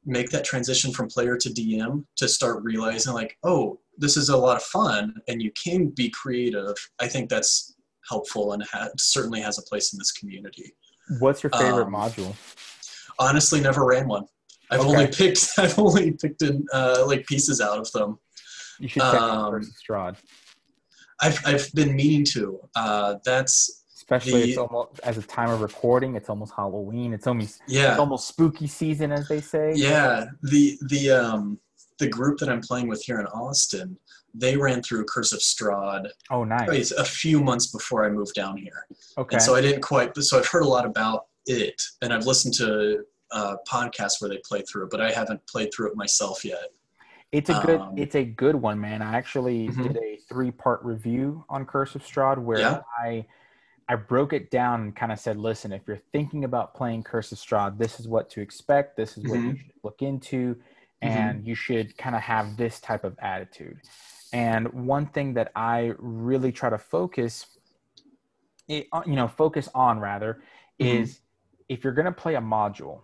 make that transition from player to DM to start realizing like, oh, this is a lot of fun, and you can be creative. I think that's helpful and ha- certainly has a place in this community. What's your favorite Um, module? Honestly, never ran one. I've Okay. only picked I've only picked in uh, like pieces out of them. You should check out um, Curse of Strahd. I've I've been meaning to. Uh, that's Especially it's almost as a time of recording, it's almost Halloween. It's almost yeah. it's almost spooky season, as they say. Yeah, the the um the group that I'm playing with here in Austin, they ran through Curse of Strahd Oh, nice. a few months before I moved down here, Okay. and so I didn't quite. So I've heard a lot about it, and I've listened to uh, podcasts where they play through it, but I haven't played through it myself yet. It's a good Um, it's a good one, man. I actually Mhm. did a three part review on Curse of Strahd where Yeah. I I broke it down and kind of said, listen, if you're thinking about playing Curse of Strahd, this is what to expect, this is what you Mhm. should look into, and you should kind of have this type of attitude. And one thing that I really try to focus uh, you know, focus on rather Mhm. is if you're going to play a module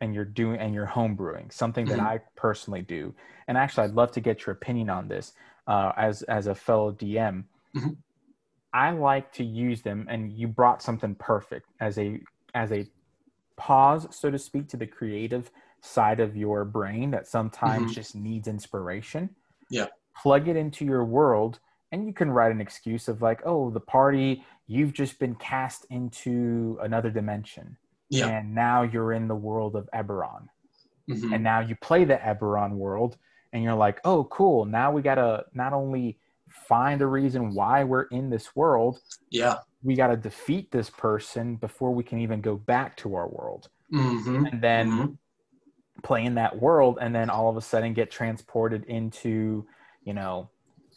and you're doing and you're homebrewing something that Mhm. I personally do, and actually I'd love to get your opinion on this uh, as as a fellow DM. Mhm. I like to use them, and you brought something perfect as a as a pause, so to speak, to the creative side of your brain that sometimes Mhm. just needs inspiration. Yeah. Plug it into your world, and you can write an excuse of like, "Oh, the party, you've just been cast into another dimension." Yeah. and now you're in the world of Eberron. Mhm. And now you play the Eberron world and you're like, oh, cool. Now we got to not only find a reason why we're in this world, Yeah. we got to defeat this person before we can even go back to our world. hmm And then play in that world and then all of a sudden get transported into, you know,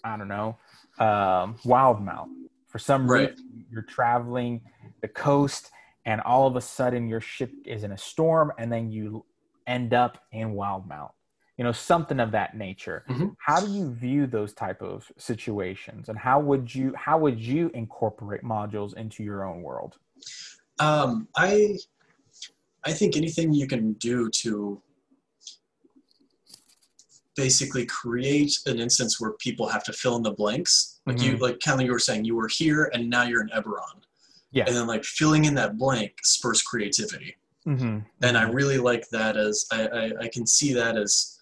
I don't know, um, Wildemount. For some Right. reason, you're traveling the coast and all of a sudden your ship is in a storm and then you end up in Wild Wildemount. You know, something of that nature. Mhm. How do you view those type of situations and how would you how would you incorporate modules into your own world? Um, I I think anything you can do to basically create an instance where people have to fill in the blanks. Like you, like kind of you were saying, you were here and now you're in Eberron, Yeah. and then like filling in that blank spurs creativity. Mm-hmm. And I really like that as I, I, I can see that as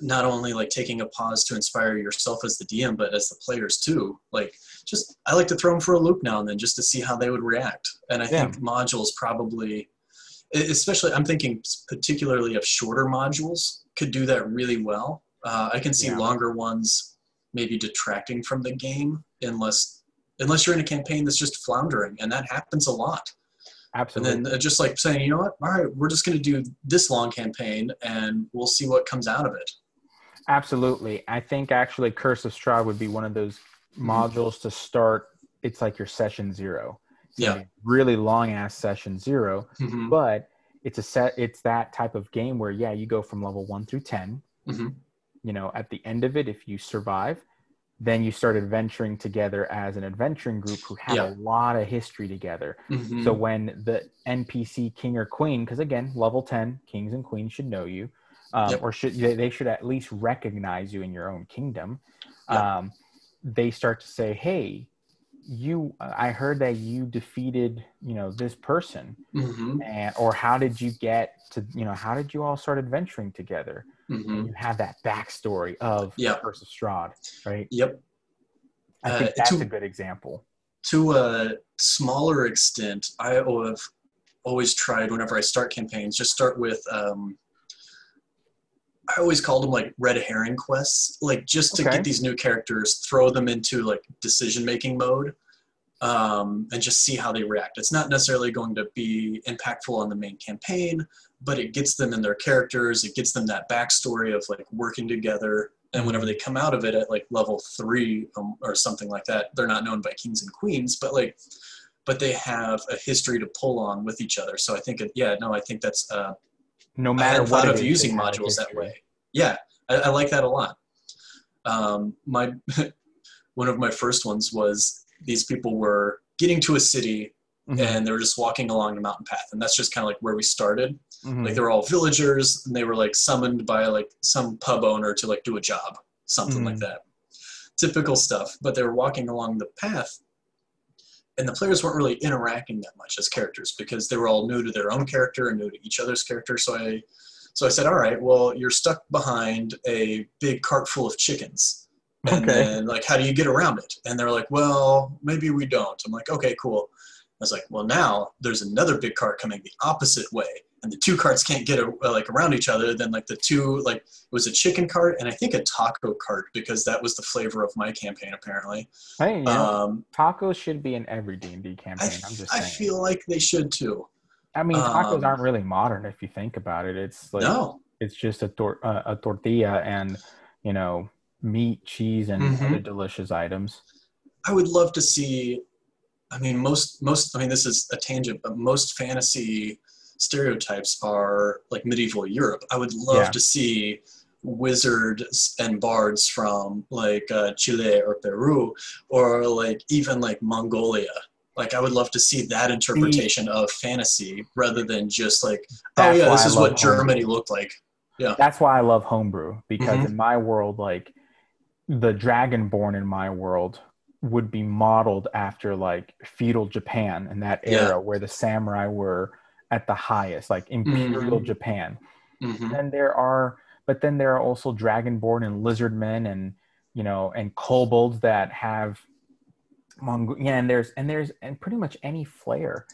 not only like taking a pause to inspire yourself as the DM, but as the players too. Like just I like to throw them for a loop now and then just to see how they would react. And I Yeah. think modules probably, especially I'm thinking particularly of shorter modules could do that really well. Uh, I can see Yeah. longer ones maybe detracting from the game unless unless you're in a campaign that's just floundering, and that happens a lot. Absolutely. And then uh, just like saying, you know what, all right, we're just going to do this long campaign and we'll see what comes out of it. Absolutely. I think actually Curse of Strahd would be one of those Mhm. modules to start. It's like your session zero. It's Yeah. Really long ass session 0 Mhm. but it's a set. It's that type of game where yeah, you go from level one through 10 Mhm. You know, at the end of it, if you survive, then you start adventuring together as an adventuring group who have Yeah. a lot of history together. Mhm. So when the NPC king or queen, because again, level ten kings and queens should know you, um, Yep. or should they they should at least recognize you in your own kingdom. Yeah. Um, they start to say, "Hey, you, I heard that you defeated, you know, this person, Mhm. and or how did you get to, you know, how did you all start adventuring together?" Mhm. You have that backstory of. Curse of Strahd, right? Yep. I Uh, think that's to- a good example. To a smaller extent, I have always tried whenever I start campaigns, just start with. Um, I always called them like red herring quests, like just to Okay. get these new characters, throw them into like decision making mode, um, and just see how they react. It's not necessarily going to be impactful on the main campaign, but it gets them in their characters. It gets them that backstory of like working together. And whenever they come out of it at like level three um, or something like that, they're not known by kings and queens, but like, but they have a history to pull on with each other. So I think, it, yeah, no, I think that's. Uh, No matter hadn't what of using they have a modules that way. Yeah, I, I like that a lot. Um, my one of my first ones was these people were getting to a city Mhm. and they were just walking along the mountain path, and that's just kind of like where we started. Mhm. Like they were all villagers, and they were like summoned by like some pub owner to like do a job, something like Mhm. that. Typical stuff. But they were walking along the path, and the players weren't really interacting that much as characters because they were all new to their own character and new to each other's character. So I, so I said, all right, well, you're stuck behind a big cart full of chickens. And Okay. then, like, how do you get around it? And they're like, well, maybe we don't. I'm like, okay, cool. I was like, well, now there's another big cart coming the opposite way, and the two carts can't get uh, like around each other. Then like the two like it was a chicken cart and I think a taco cart because that was the flavor of my campaign apparently. Hey, you know, Um, tacos should be in every d&d campaign. I'm just I feel like they should too. I mean, tacos um, aren't really modern if you think about it. It's like no, it's just a tor- uh, a tortilla and you know meat, cheese, and Mhm. other delicious items. I would love to see. I mean, most most. I mean, this is a tangent, but most fantasy stereotypes are like medieval Europe. I would love Yeah. to see wizards and bards from like uh, Chile or Peru, or like even like Mongolia. Like, I would love to see that interpretation of fantasy rather than just like, oh yeah, this I is what Germany looked like. Yeah, that's why I love homebrew because Mhm. in my world, like the dragonborn in my world would be modeled after like feudal Japan in that Yeah. era where the samurai were at the highest, like imperial Mhm. Japan. hmm then there are but then there are also dragonborn and lizard men and you know and kobolds that have Mongol yeah and there's and there's and pretty much any flair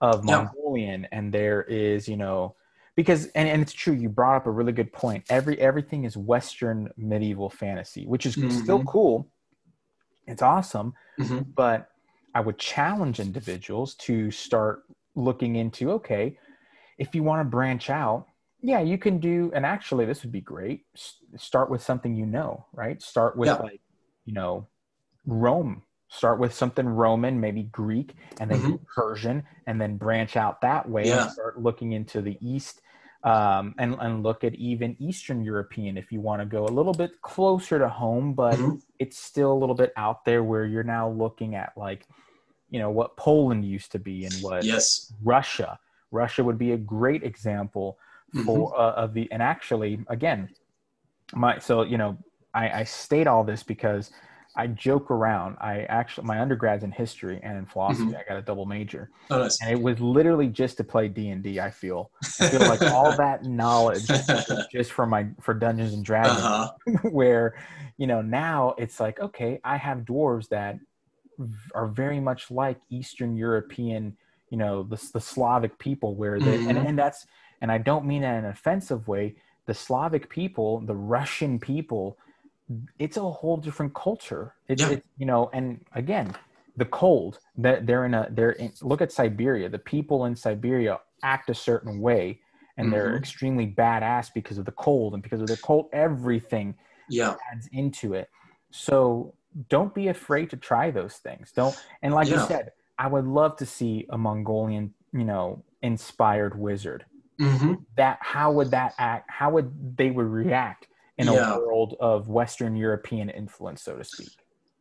of Yeah. Mongolian and there is you know because and, and it's true you brought up a really good point every everything is western medieval fantasy which is still Mhm. cool it's awesome hmm but I would challenge individuals to start looking into okay, if you want to branch out, yeah, you can do, and actually, this would be great. S- Start with something you know, right? Start with Yeah. like, you know, Rome. Start with something Roman, maybe Greek, and then do Persian, and then branch out that way Yeah. and start looking into the East. Um, and, and look at even Eastern European if you want to go a little bit closer to home, but Mhm. it's still a little bit out there where you're now looking at like you know what Poland used to be and what Yes. Russia. Russia would be a great example for uh, of the and actually again my so you know I, I state all this because I joke around. I actually my undergrad's in history and in philosophy. I got a double major. Oh, nice. and it was literally just to play D&D I feel. I feel like all that knowledge just for my for Dungeons and Dragons Uh-huh. where you know now it's like okay i have dwarves that are very much like eastern european you know the, the slavic people where they and, Mhm. and that's and i don't mean that in an offensive way the slavic people the russian people it's a whole different culture it's, Yeah. it's you know and again the cold that they're in a they're in look at siberia the people in siberia act a certain way and they're Mhm. extremely badass because of the cold and because of the cold everything Yeah. adds into it. So don't be afraid to try those things. Don't and like you said, I would love to see a Mongolian, you know, inspired wizard. hmm That how would that act? How would they would react in Yeah. a world of Western European influence, so to speak?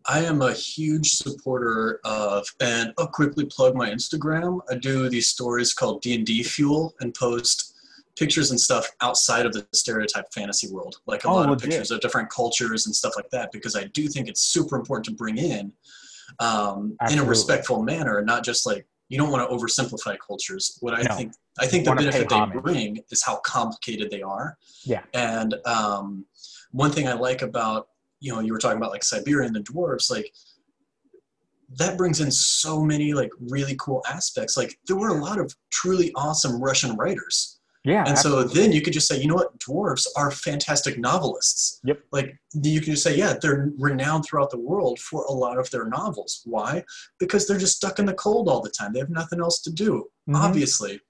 I am a huge supporter of, and I'll quickly plug my Instagram. I do these stories called D and D Fuel and post pictures and stuff outside of the stereotype fantasy world, like a Oh, lot of legit. pictures of different cultures and stuff like that, because I do think it's super important to bring in um, in a respectful manner, and not just like you don't want to oversimplify cultures. What I No. think I think You the benefit they homage. bring is how complicated they are. Yeah. And um, one thing I like about you know you were talking about like Siberia and the dwarves, like that brings in so many like really cool aspects. Like there were a lot of truly awesome Russian writers. Yeah. And so then you could just say, you know what, dwarves are fantastic novelists. Yep. Like you can just say, yeah, they're renowned throughout the world for a lot of their novels. Why? Because they're just stuck in the cold all the time. They have nothing else to do. Mhm. Obviously,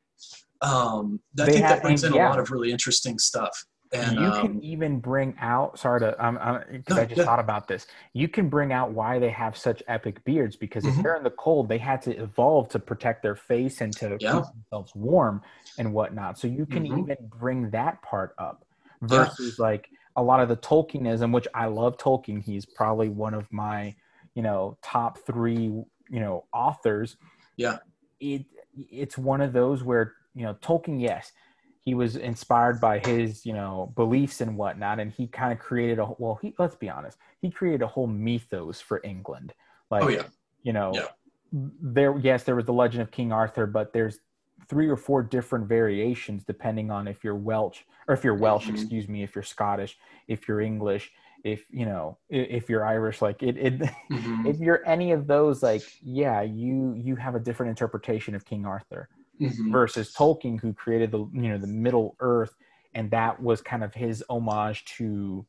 um, I They think have- that brings and in yeah. a lot of really interesting stuff. And you um, can even bring out sorry to um, um No, i just thought about this you can bring out why they have such epic beards because if Mhm. they're in the cold they had to evolve to protect their face and to Yeah. keep themselves warm and whatnot so you can Mhm. even bring that part up Yeah. versus like a lot of the tolkienism which i love tolkien he's probably one of my you know top three you know authors Yeah. it it's one of those where you know tolkien yes he was inspired by his you know beliefs and whatnot and he kind of created a well he let's be honest he created a whole mythos for england like oh yeah, you know Yeah. there yes there was the legend of king arthur but there's three or four different variations depending on if you're welsh or if you're welsh Mhm. excuse me if you're scottish if you're english if you know if you're irish like it, it Mhm, if you're any of those like yeah you you have a different interpretation of king arthur mhm. versus tolkien who created the you know the middle earth and that was kind of his homage to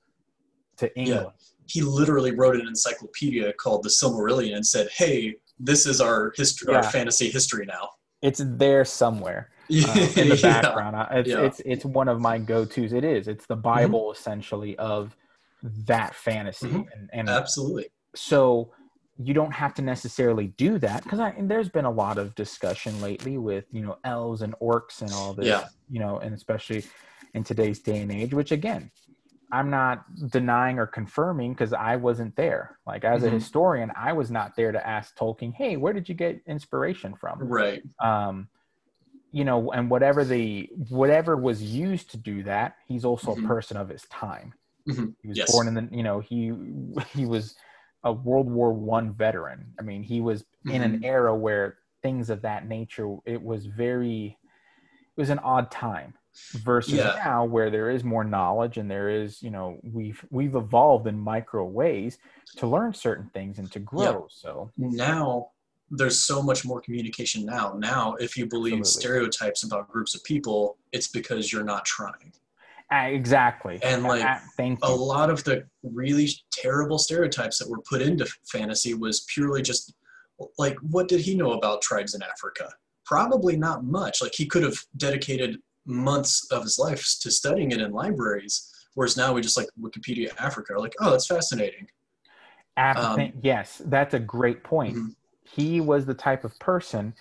to england He literally wrote an encyclopedia called the Silmarillion and said, "Hey, this is our history, our fantasy history now." It's there somewhere uh, in the background. I- It's, Yeah. it's it's one of my go tos. It is. It's the Bible essentially of that fantasy, Mhm. and, and Absolutely. so you don't have to necessarily do that because I and there's been a lot of discussion lately with you know elves and orcs and all this, Yeah. you know, and especially in today's day and age. Which again, I'm not denying or confirming because I wasn't there. Like as a Mhm. historian, I was not there to ask Tolkien, "Hey, where did you get inspiration from?" Right. um, you know, and whatever the whatever was used to do that, he's also Mhm. a person of his time. Mhm. He was Yes. born in the, you know, he he was a World War One veteran. I mean, he was in an Mhm. era where things of that nature. It was very, it was an odd time versus Yeah. now where there is more knowledge and there is, you know, we've we've evolved in micro ways to learn certain things and to grow. So Now there's so much more communication now. Now, if you believe Absolutely. stereotypes about groups of people, it's because you're not trying. Ah, exactly, And, like, Ah, thank a you. lot of the really terrible stereotypes that were put into fantasy was purely just like what did he know about tribes in africa probably not much like he could have dedicated months of his life to studying it in libraries whereas now we just like wikipedia africa are like oh that's fascinating Um, yes, that's a great point. Mhm. He was the type of person.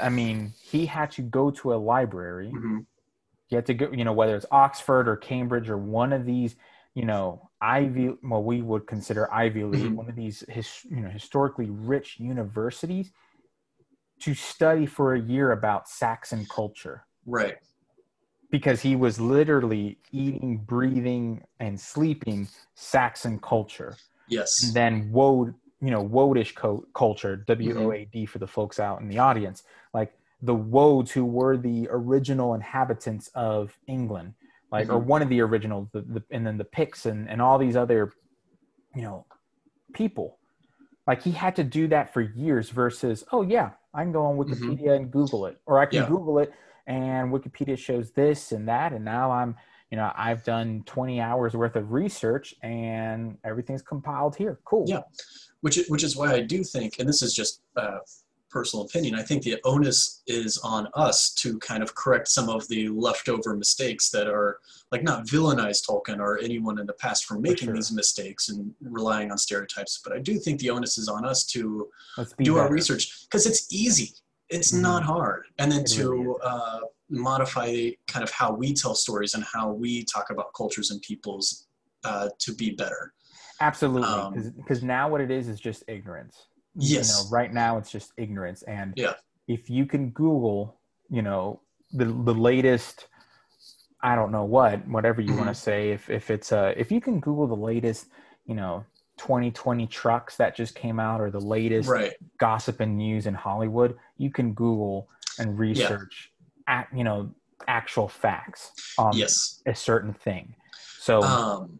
I mean, he had to go to a library. Mhm. He had to go, you know, whether it's Oxford or Cambridge or one of these, you know, Ivy, well, we would consider Ivy League, Mhm. one of these, his, you know, historically rich universities, to study for a year about Saxon culture right because he was literally eating, breathing, and sleeping Saxon culture yes and then woad you know woadish co- culture Mm-hmm. w-o-a-d for the folks out in the audience like the woads who were the original inhabitants of england like or Mhm. one of the original the, the, and then the picts and, and all these other you know people like he had to do that for years versus oh yeah i can go on wikipedia and google it or i can Mm-hmm. Yeah. google it and wikipedia shows this and that and now i'm you know i've done 20 hours worth of research and everything's compiled here cool Yeah. which is, which is why I do think, and this is just uh, personal opinion, I think the onus is on us to kind of correct some of the leftover mistakes that are like not villainize Tolkien or anyone in the past for making sure. these mistakes and relying on stereotypes. But I do think the onus is on us to do our research because it's easy. It's Mhm. not hard, and then to uh, modify kind of how we tell stories and how we talk about cultures and peoples uh, to be better. absolutely Um, because now what it is is just ignorance Yes. you know right now it's just ignorance and Yeah. if you can google you know the the latest i don't know what whatever you want to say if if it's uh if you can google the latest you know 2020 trucks that just came out or the latest Right. gossip and news in hollywood you can google and research at you know actual facts on yes. a certain thing so um,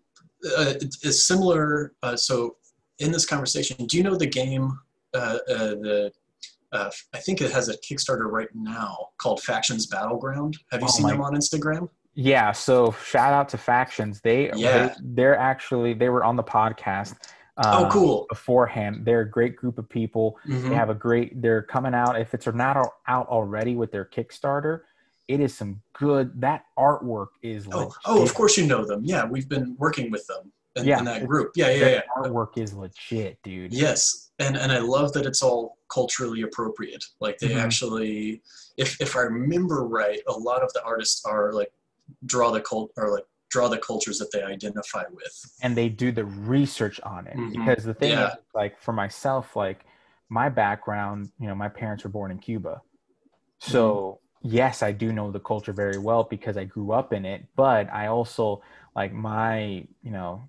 uh, is similar. Uh, so, in this conversation, do you know the game? Uh, uh, the uh, I think it has a Kickstarter right now called Factions Battleground. Have you Oh seen my- them on Instagram? Yeah, so shout out to Factions. They, Yeah. they are actually they were on the podcast. Uh, oh, cool. Beforehand, they're a great group of people. Mhm. They have a great. They're coming out. If it's not out already with their Kickstarter, it is some good. That artwork is. Oh, legit. oh, of course you know them. Yeah, we've been working with them in, Yeah, in that group. Yeah, yeah, yeah. artwork is legit, dude. Yes, and and I love that it's all culturally appropriate. Like they Mhm. actually, if if I remember right, a lot of the artists are like draw the cult or like draw the cultures that they identify with. and they do the research on it Mhm. because the thing Yeah. is like for myself like my background you know my parents were born in cuba so Mm-hmm. yes i do know the culture very well because i grew up in it but i also like my you know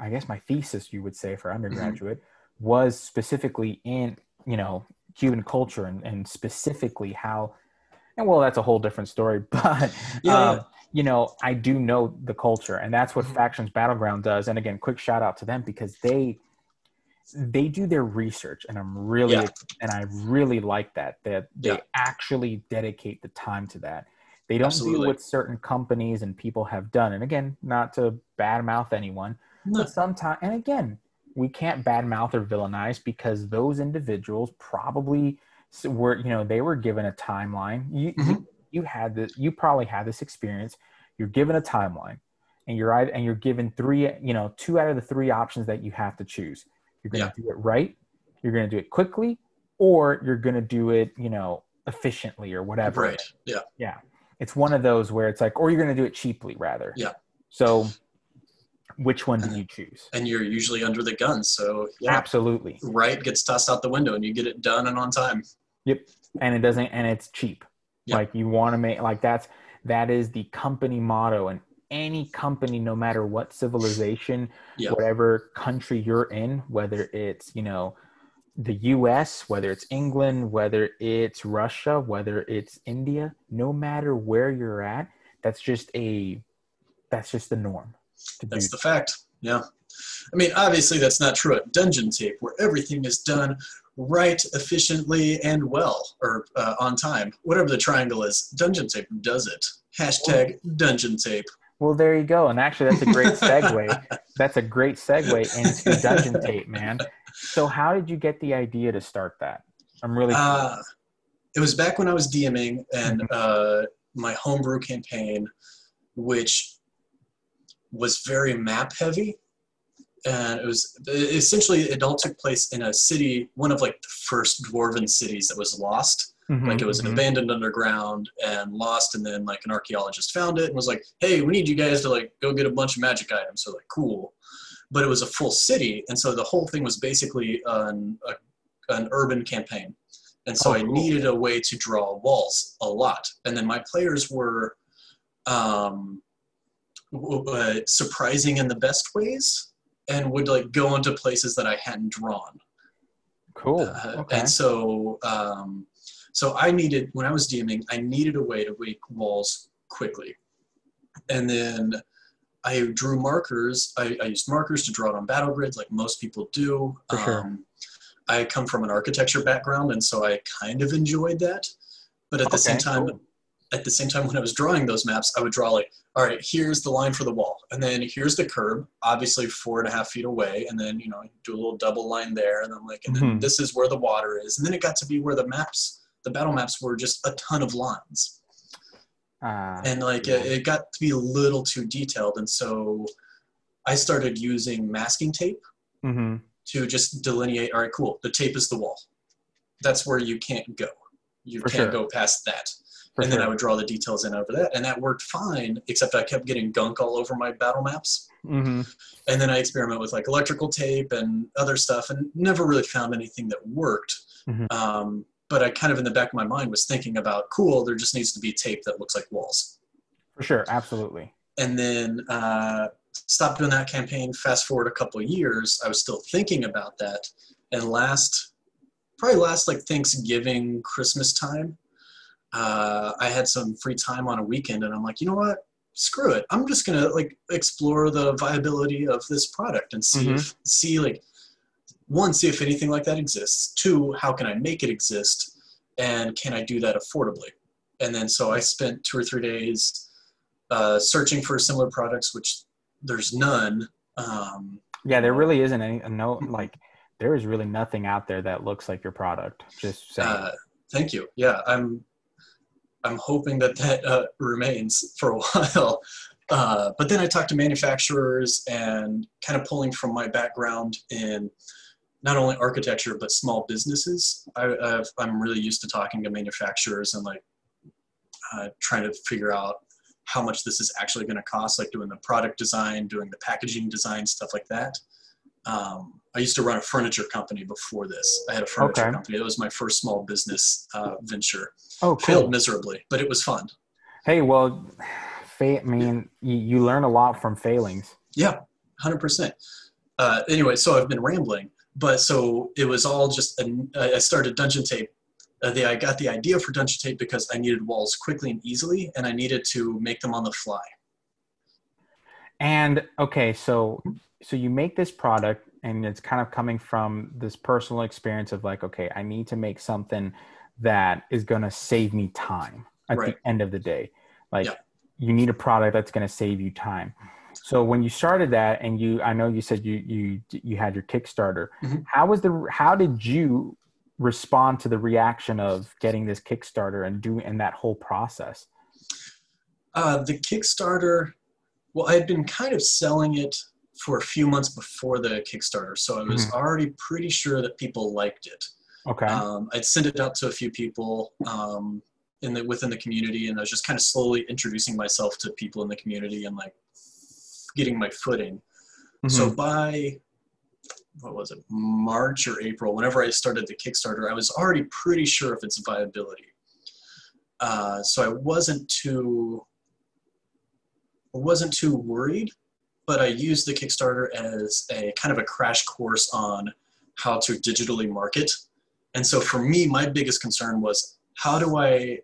i guess my thesis you would say Mm-hmm. for undergraduate was specifically in you know Cuban culture and, and specifically how, and well, that's a whole different story, but Yeah. um, you know, I do know the culture, and that's what Mhm. Factions Battleground does. And again, quick shout out to them because they they do their research, and I'm really Yeah. and I really like that that they Yeah. actually dedicate the time to that. They don't do Absolutely. what certain companies and people have done. And again, not to badmouth anyone, No. but sometimes, and again, we can't badmouth or villainize because those individuals probably were, you know, they were given a timeline. You, Mhm. You had this, you probably had this experience. You're given a timeline, and you're and you're given three, you know, two out of the three options that you have to choose. You're going to do it right, you're going to do it quickly, or you're going to do it, you know, efficiently or whatever. Right. Yeah. Yeah. It's one of those where it's like, or you're going to do it cheaply rather. Yeah. So which one do you choose? And you're usually under the gun, so yeah. Absolutely. Right gets tossed out the window, and you get it done and on time. Yep. And it doesn't, and it's cheap. Yeah. Like you want to make, like that's, that is the company motto. And any company, no matter what civilization, Yeah. whatever country you're in, whether it's, you know, the US, whether it's England, whether it's Russia, whether it's India, no matter where you're at, that's just a, that's just the norm. That's the fact. Yeah. I mean, obviously, that's not true at Dungeon Tape, where everything is done right, efficiently, and well, or uh, on time. Whatever the triangle is, Dungeon Tape does it. Hashtag Dungeon Tape. Well, there you go. And actually, that's a great segue. that's a great segue into Dungeon Tape, man. So, how did you get the idea to start that? I'm really Uh, it was back when I was DMing and Mhm. uh, my homebrew campaign, which was very map heavy. And it was essentially, it all took place in a city, one of like the first dwarven cities that was lost. Like it was an Mhm. abandoned underground and lost, and then like an archaeologist found it and was like, "Hey, we need you guys to like go get a bunch of magic items." So like, cool, but it was a full city, and so the whole thing was basically an a, an urban campaign, and so Oh, I cool. needed a way to draw walls a lot, and then my players were um, uh, surprising in the best ways, and would like go into places that I hadn't drawn. cool. Uh, okay. And so, um, so I needed when I was DMing, I needed a way to make walls quickly, and then I drew markers. I, I used markers to draw it on battle grids, like most people do. For sure. Um, I come from an architecture background, and so I kind of enjoyed that. But at the same time, cool. At the same time, when I was drawing those maps, I would draw like, all right, here's the line for the wall, and then here's the curb, obviously four and a half feet away, and then you know do a little double line there, and then like, and then Mhm. this is where the water is, and then it got to be where the maps, the battle maps were just a ton of lines, Uh, and like yeah. it, it got to be a little too detailed, and so I started using masking tape mhm. to just delineate. All right, cool. The tape is the wall. That's where you can't go. You For can't sure. go past that For and then. I would draw the details in over that, and that worked fine. Except I kept getting gunk all over my battle maps, Mhm. and then I experiment with like electrical tape and other stuff, and never really found anything that worked. Mhm. Um, but I kind of in the back of my mind was thinking about, cool, there just needs to be tape that looks like walls. For sure. Absolutely. And then uh, stopped doing that campaign. Fast forward a couple of years, I was still thinking about that, and last, probably last like Thanksgiving, Christmas time, uh, I had some free time on a weekend, and I'm like, you know what? Screw it. I'm just gonna like explore the viability of this product and see if see like one, see if anything like that exists. Two, how can I make it exist, and can I do that affordably? And then so I spent two or three days uh, searching for similar products, which there's none. Um, Yeah, there really isn't any no like there is really nothing out there that looks like your product. Just saying. Uh, thank you. Yeah, I'm. I'm hoping that that uh, remains for a while. Uh, but then I talked to manufacturers and kind of pulling from my background in not only architecture but small businesses. I, I'm really used to talking to manufacturers and like uh, trying to figure out how much this is actually going to cost, like doing the product design, doing the packaging design, stuff like that. Um, I used to run a furniture company before this. I had a furniture Okay. company. It was my first small business uh, venture. oh, Failed miserably, but it was fun. Hey, well, fa- I mean, you, you learn a lot from failings. Yeah, hundred percent. Uh, anyway, so I've been rambling, but so it was all just an, I started Dungeon Tape. Uh, the, I got the idea for Dungeon Tape because I needed walls quickly and easily, and I needed to make them on the fly. And okay, so so you make this product, and it's kind of coming from this personal experience of like, okay, I need to make something that is going to save me time at Right. the end of the day. Like, Yeah. you need a product that's going to save you time. So when you started that, and you, I know you said you you you had your Kickstarter. Mhm. How was the how did you respond to the reaction of getting this Kickstarter and doing and that whole process? Uh, the Kickstarter, well, I had been kind of selling it for a few months before the Kickstarter, so I was Mhm. already pretty sure that people liked it. Okay. Um, I'd sent it out to a few people um, in the within the community, and I was just kind of slowly introducing myself to people in the community and like getting my footing. So Mhm. by what was it, March or April, whenever I started the Kickstarter, I was already pretty sure of its viability. Uh, so I wasn't too I wasn't too worried, but I used the Kickstarter as a kind of a crash course on how to digitally market. And so for me, my biggest concern was how do I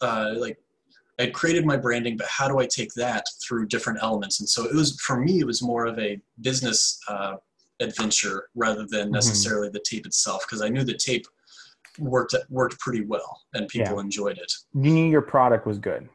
uh, like I'd created my branding, but how do I take that through different elements? And so it was for me, it was more of a business uh, adventure rather than Mhm. necessarily the tape itself, because I knew the tape worked worked pretty well and people Yeah. enjoyed it. you knew your product was good.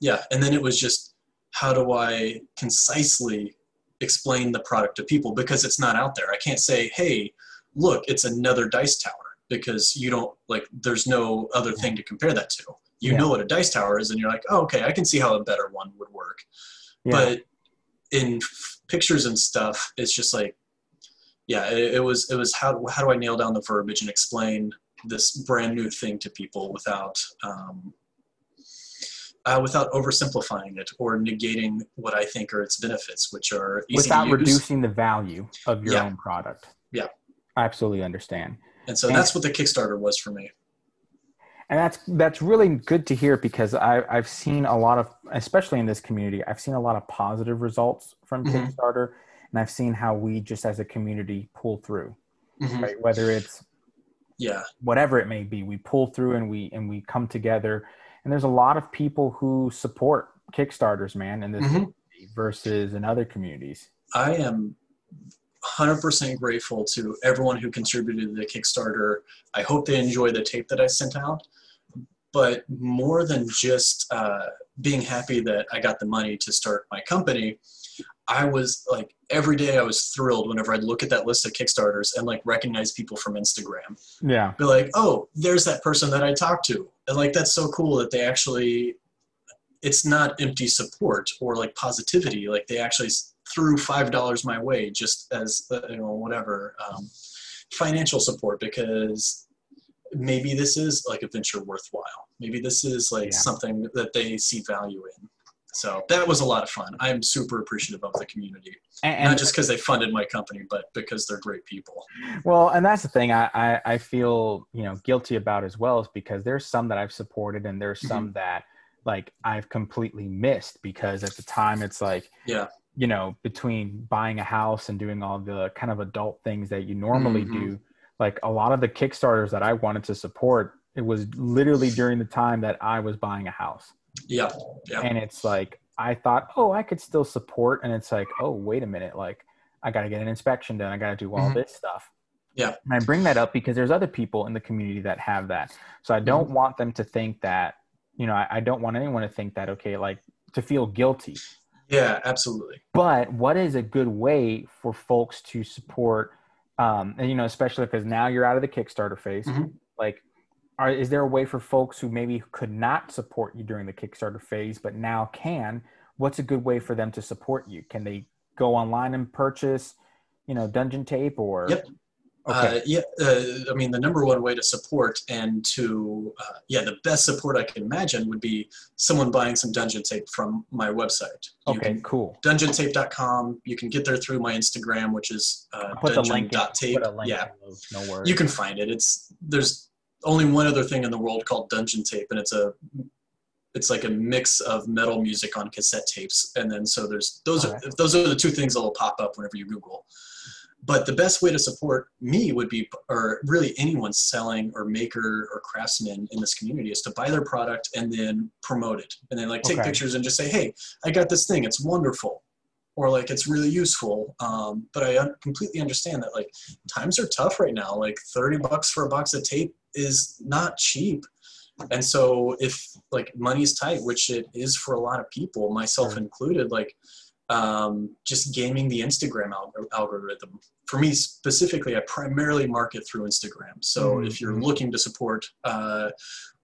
Yeah, and then it was just how do I concisely explain the product to people because it's not out there. I can't say, "Hey, look, it's another dice tower," because you don't like. There's no other thing to compare that to. You Yeah. know what a dice tower is, and you're like, "Oh, okay, I can see how a better one would work." Yeah. But in f- pictures and stuff, it's just like, yeah, it, it was. It was how how do I nail down the verbiage and explain this brand new thing to people without. Um, uh, without oversimplifying it or negating what I think are its benefits, which are easy without reducing the value of your Yeah. own product. Yeah. I absolutely understand. and so and- that's what the Kickstarter was for me. And that's that's really good to hear because I, I've seen a lot of, especially in this community, I've seen a lot of positive results from Mhm. Kickstarter, and I've seen how we just as a community pull through, Mhm. right? Whether it's Yeah, whatever it may be, we pull through and we and we come together. And there's a lot of people who support Kickstarters, man, in this Mhm. community versus in other communities. I am 100% grateful to everyone who contributed to the Kickstarter. I hope they enjoy the tape that I sent out. But more than just uh, being happy that I got the money to start my company, I was like every day I was thrilled whenever I'd look at that list of Kickstarters and like recognize people from Instagram. Yeah. be like, oh, there's that person that I talked to. And like, that's so cool that they actually, it's not empty support or like positivity. Like they actually threw $5 my way just as, uh, you know, whatever, um, financial support because maybe this is like a venture worthwhile. Maybe this is like Yeah. something that they see value in. So that was a lot of fun. I'm super appreciative of the community, And, not just because they funded my company, but because they're great people. Well, and that's the thing I, I, I feel, you know, guilty about as well is because there's some that I've supported and there's some that like I've completely missed because at the time it's like, Yeah. you know, between buying a house and doing all the kind of adult things that you normally Mhm. do, like a lot of the Kickstarters that I wanted to support, it was literally during the time that I was buying a house. Yeah. Yeah. And it's like, I thought, oh, I could still support. And it's like, oh, wait a minute. Like, I got to get an inspection done. I got to do all Mhm. this stuff. Yeah. And I bring that up because there's other people in the community that have that. So I don't Mm-hmm. want them to think that, you know, I, I don't want anyone to think that, okay, like to feel guilty. Yeah, absolutely. But what is a good way for folks to support, um, and, you know, especially because now you're out of the Kickstarter phase, Mhm. like, are, is there a way for folks who maybe could not support you during the Kickstarter phase, but now can? What's a good way for them to support you? Can they go online and purchase, you know, Dungeon Tape or? Yep. Okay. Uh, yeah, uh, I mean, the number one way to support and to, uh, yeah, the best support I can imagine would be someone buying some dungeon tape from my website. You okay. can, Cool. dungeontape.com. You can get there through my Instagram, which is uh, I'll put the link. In, dungeon.tape. put a link Yeah, no worries. you can find it. It's there's only one other thing in the world called dungeon tape, and it's a it's like a mix of metal music on cassette tapes, and then so there's those are Okay. those are the two things that will pop up whenever you Google. but the best way to support me would be, or really anyone selling or maker or craftsman in this community, is to buy their product and then promote it, and then like take Okay. pictures and just say, "Hey, I got this thing. It's wonderful," or like it's really useful. Um, but I un- completely understand that like times are tough right now. Like thirty bucks for a box of tape is not cheap. And so if like money's tight, which it is for a lot of people, myself Sure. included, like um, just gaming the Instagram alg- algorithm. For me specifically, I primarily market through Instagram. So Mhm, if you're looking to support uh,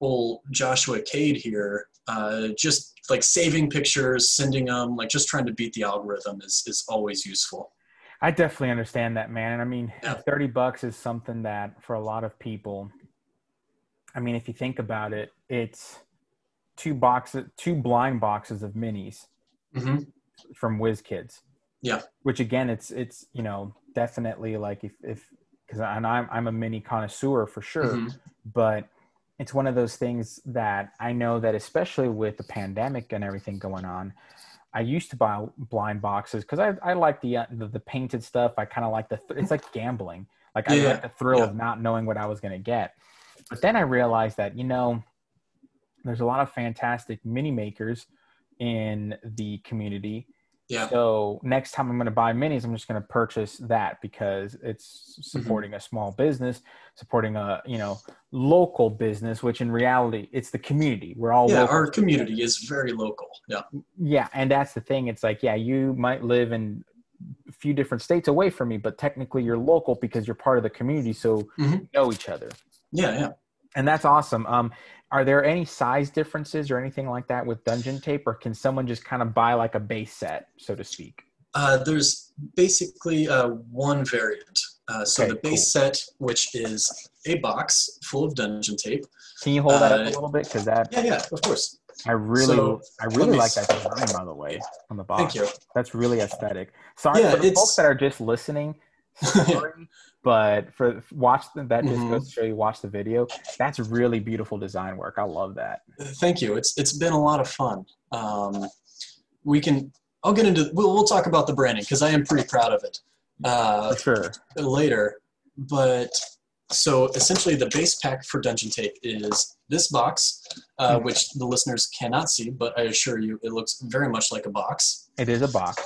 old Joshua Cade here, uh, just like saving pictures, sending them, like just trying to beat the algorithm is, is always useful. I definitely understand that, man. And I mean, Yeah. 30 bucks is something that for a lot of people, I mean, if you think about it, it's two boxes, two blind boxes of minis hmm from WizKids. Yeah. Which again, it's, it's, you know, definitely like if, if, cause I, and I'm, I'm a mini connoisseur for sure, Mhm. but it's one of those things that I know that especially with the pandemic and everything going on, I used to buy blind boxes because I, I like the, uh, the the painted stuff. I kind of like the th- it's like gambling. Like I like the thrill yeah. of not knowing what I was going to get. But then I realized that you know there's a lot of fantastic mini makers in the community. Yeah. So next time I'm going to buy minis, I'm just going to purchase that because it's Mm-hmm. supporting a small business, supporting a you know local business, which in reality it's the community. We're all Yeah, local our community is very local. Yeah. yeah, and that's the thing. It's like, yeah, you might live in a few different states away from me, but technically you're local because you're part of the community, so Mhm. you know each other. Yeah, yeah. And that's awesome. Um, are there any size differences or anything like that with dungeon tape, or can someone just kind of buy like a base set, so to speak? Uh, there's basically uh, one variant. Uh, so Okay, the base set, which is a box full of dungeon tape. Can you hold that up Uh, a little bit? Because that Yeah, yeah, of course. I really, so, I really like that design, by the way, on the box. Thank you. That's really aesthetic. Sorry Yeah, for the it's- folks that are just listening. Sorry, but for watch the, that just Mhm. goes to show you watch the video. That's really beautiful design work. I love that. Thank you. It's it's been a lot of fun. Um, we can. I'll get into. We'll we'll talk about the branding because I am pretty proud of it uh, sure. later. But so essentially, the base pack for Dungeon Tape is this box, uh, Mhm. which the listeners cannot see, but I assure you, it looks very much like a box. It is a box.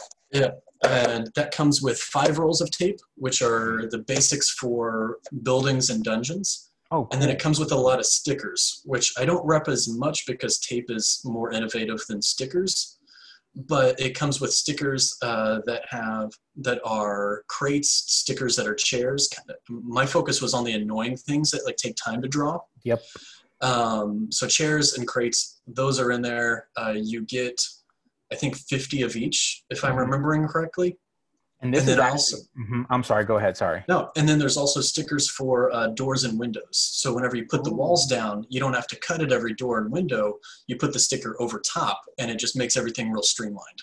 And that comes with five rolls of tape, which are the basics for buildings and dungeons. Oh, And then it comes with a lot of stickers, which I don't rep as much because tape is more innovative than stickers. But it comes with stickers uh, that have that are crates, stickers that are chairs. My focus was on the annoying things that like take time to draw. Yep. Um, so chairs and crates, those are in there. Uh, you get, I think, 50 of each, if I'm Mhm. remembering correctly. and this and is then actually. also- Mhm. I'm sorry. Go ahead. Sorry. No, and then there's also stickers for uh, doors and windows. So whenever you put the walls down, you don't have to cut at every door and window. You put the sticker over top, and it just makes everything real streamlined.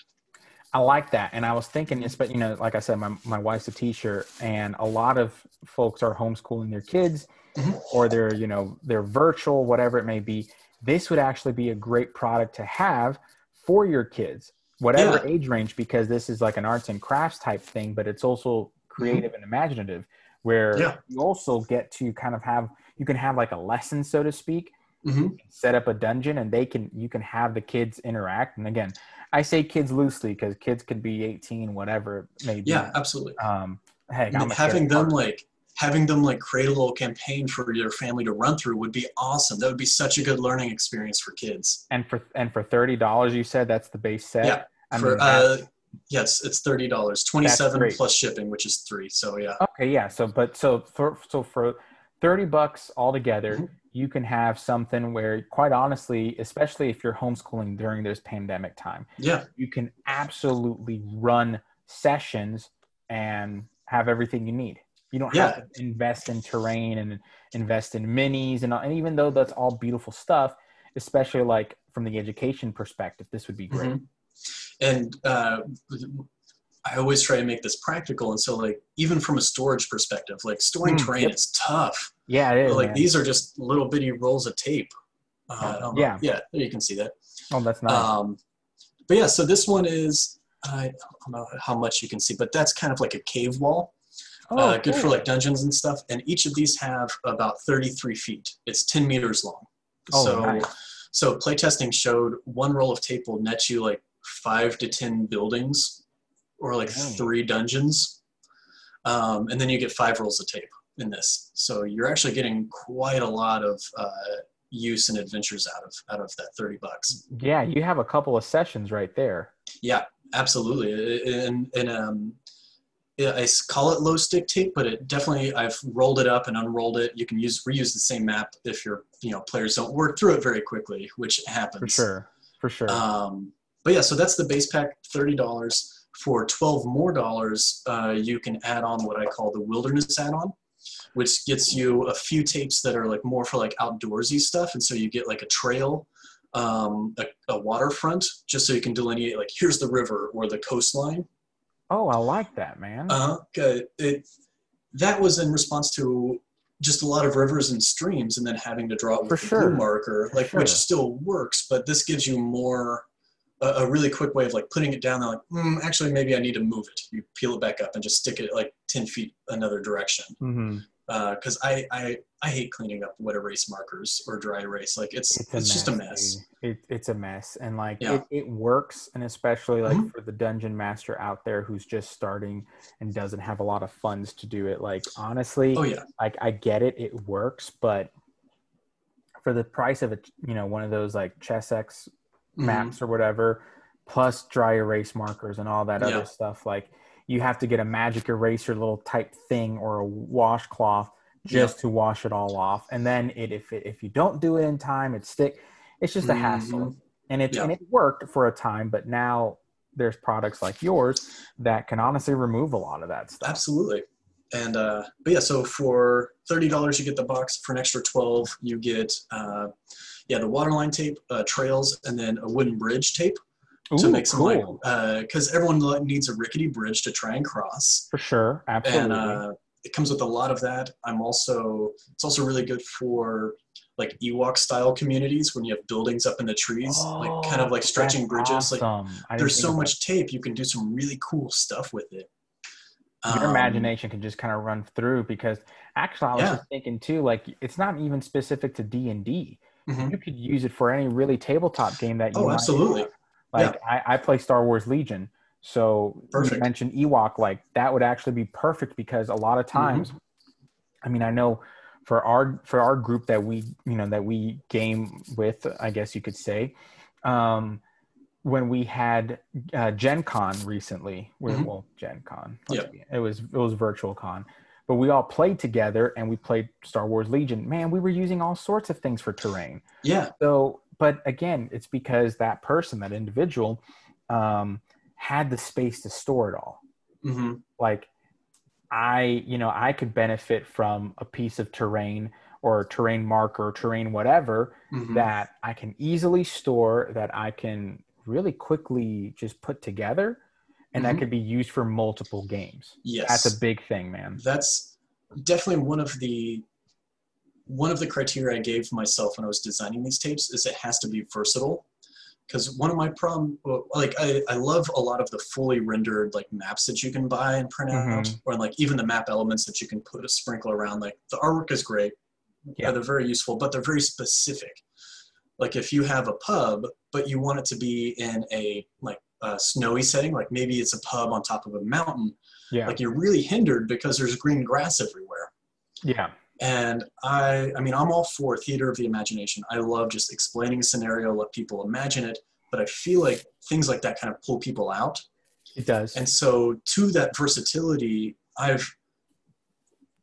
I like that. And I was thinking, it's- but you know, like I said, my, my wife's a teacher and a lot of folks are homeschooling their kids Mhm. or they're, you know, they're virtual, whatever it may be. This would actually be a great product to have for your kids, whatever Yeah. age range, because this is like an arts and crafts type thing, but it's also creative and imaginative where Yeah. you also get to kind of have, you can have like a lesson, so to speak, hmm set up a dungeon and they can you can have the kids interact and again i say kids loosely because kids could be 18 whatever it may be Yeah, absolutely. um I mean, having them like having them like create a little campaign for your family to run through would be awesome. That would be such a good learning experience for kids. and for and for $30 you said that's the base set Yeah, I for mean, uh, yes, it's thirty dollars, twenty seven plus shipping, which is three. So yeah, okay yeah so but so for so for 30 bucks altogether Mhm. you can have something where quite honestly especially if you're homeschooling during this pandemic time yeah, you can absolutely run sessions and have everything you need. You don't have to invest in terrain and invest in minis and, and even though that's all beautiful stuff, especially like from the education perspective, this would be great. Mhm. and uh, I always try to make this practical. And so, like, even from a storage perspective, like storing Mm, terrain yep. is tough. Yeah, it is. like man. these are just little bitty rolls of tape. Uh. Yeah. yeah, you can see that. oh, that's nice. Um, but yeah, so this one is I don't know how much you can see, but that's kind of like a cave wall. Oh, uh, good for like dungeons and stuff. And each of these have about 33 feet. It's 10 meters long. Oh, so, nice. so playtesting showed one roll of tape will net you like five to 10 buildings or like Dang. three dungeons. Um, and then you get five rolls of tape in this. So you're actually getting quite a lot of uh, use and adventures out of out of that 30 bucks. Yeah, you have a couple of sessions right there. Yeah, absolutely. And, and um, I call it low stick tape, but it definitely I've rolled it up and unrolled it. You can use reuse the same map if your you know players don't work through it very quickly, which happens. For sure. For sure. Um, but yeah, so that's the base pack, thirty dollars. For twelve more dollars, uh, you can add on what I call the wilderness add-on, which gets you a few tapes that are like more for like outdoorsy stuff, and so you get like a trail, um, a, a waterfront, just so you can delineate like here's the river or the coastline. Oh, I like that, man. Uh, good. It, that was in response to just a lot of rivers and streams, and then having to draw it with For the sure. blue marker, like which still works, but this gives you more a, a really quick way of like putting it down. Like, mm, actually, maybe I need to move it. You peel it back up and just stick it like ten feet another direction. hmm Because I, I I hate cleaning up wet erase markers or dry erase. Like it's it's, just a mess. It, it's a mess, and like Yeah. it, it works, and especially like Mhm. for the dungeon master out there who's just starting and doesn't have a lot of funds to do it. Like honestly, Oh yeah, like I get it, it works, but for the price of a you know one of those like Chessex Mhm. maps or whatever, plus dry erase markers and all that Yeah. other stuff, like you have to get a magic eraser little type thing or a washcloth just to wash it all off, and then it if it, if you don't do it in time, it stick. It's just a hassle, Mhm. and it Yeah. and it worked for a time, but now there's products like yours that can honestly remove a lot of that stuff. Absolutely. And uh, but yeah, so for thirty dollars you get the box. For an extra twelve, you get uh, yeah the waterline tape, uh, trails, and then a wooden bridge tape to Ooh, make some cool. like because everyone needs a rickety bridge to try and cross. for sure, absolutely. And uh, it comes with a lot of that. I'm also it's also really good for like Ewok style communities when you have buildings up in the trees, like kind of like Oh, stretching bridges. Like awesome. Didn't there's so much tape, you can do some really cool stuff with it. your Um, imagination can just kind of run through because actually I was Yeah. just thinking too, like it's not even specific to D and D. Mhm. You could use it for any really tabletop game that you Oh, absolutely. Like I, I play Star Wars Legion. So Perfect. you mentioned Ewok, like that would actually be perfect because a lot of Mm-hmm. times I mean I know for our for our group that we you know that we game with, I guess you could say, um when we had uh, Gen Con recently, Mhm. well, Gen Con, Yeah. it was it was virtual con, but we all played together and we played Star Wars Legion. Man, we were using all sorts of things for terrain. Yeah, So, but again, it's because that person, that individual, um, had the space to store it all. hmm Like, I, you know, I could benefit from a piece of terrain or terrain marker, terrain whatever hmm that I can easily store, that I can really quickly just put together, and that Mhm. could be used for multiple games. yes, That's a big thing, man. that's definitely one of the one of the criteria I gave myself when I was designing these tapes is it has to be versatile. Because one of my problem, like I, I love a lot of the fully rendered like maps that you can buy and print out, Mhm. or like even the map elements that you can put a sprinkle around. Like the artwork is great, Yeah. they're very useful, but they're very specific. Like if you have a pub, but you want it to be in a like a snowy setting, like maybe it's a pub on top of a mountain, Yeah, like you're really hindered because there's green grass everywhere. yeah, And I, I mean, I'm all for theater of the imagination. I love just explaining a scenario, let people imagine it. But I feel like things like that kind of pull people out. it does. And so, to that versatility, I've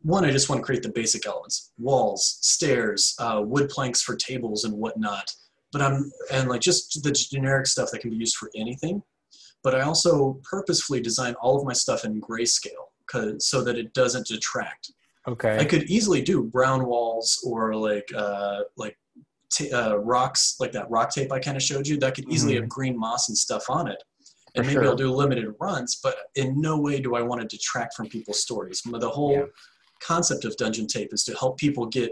one, I just want to create the basic elements: walls, stairs, uh, wood planks for tables and whatnot. But I'm and like just the generic stuff that can be used for anything. But I also purposefully design all of my stuff in grayscale, so that it doesn't detract. Okay. I could easily do brown walls or like uh, like t- uh, rocks, like that rock tape I kind of showed you. That could easily Mhm. have green moss and stuff on it, and For maybe I'll do limited runs. But in no way do I want to detract from people's stories. The whole Yeah. concept of Dungeon Tape is to help people get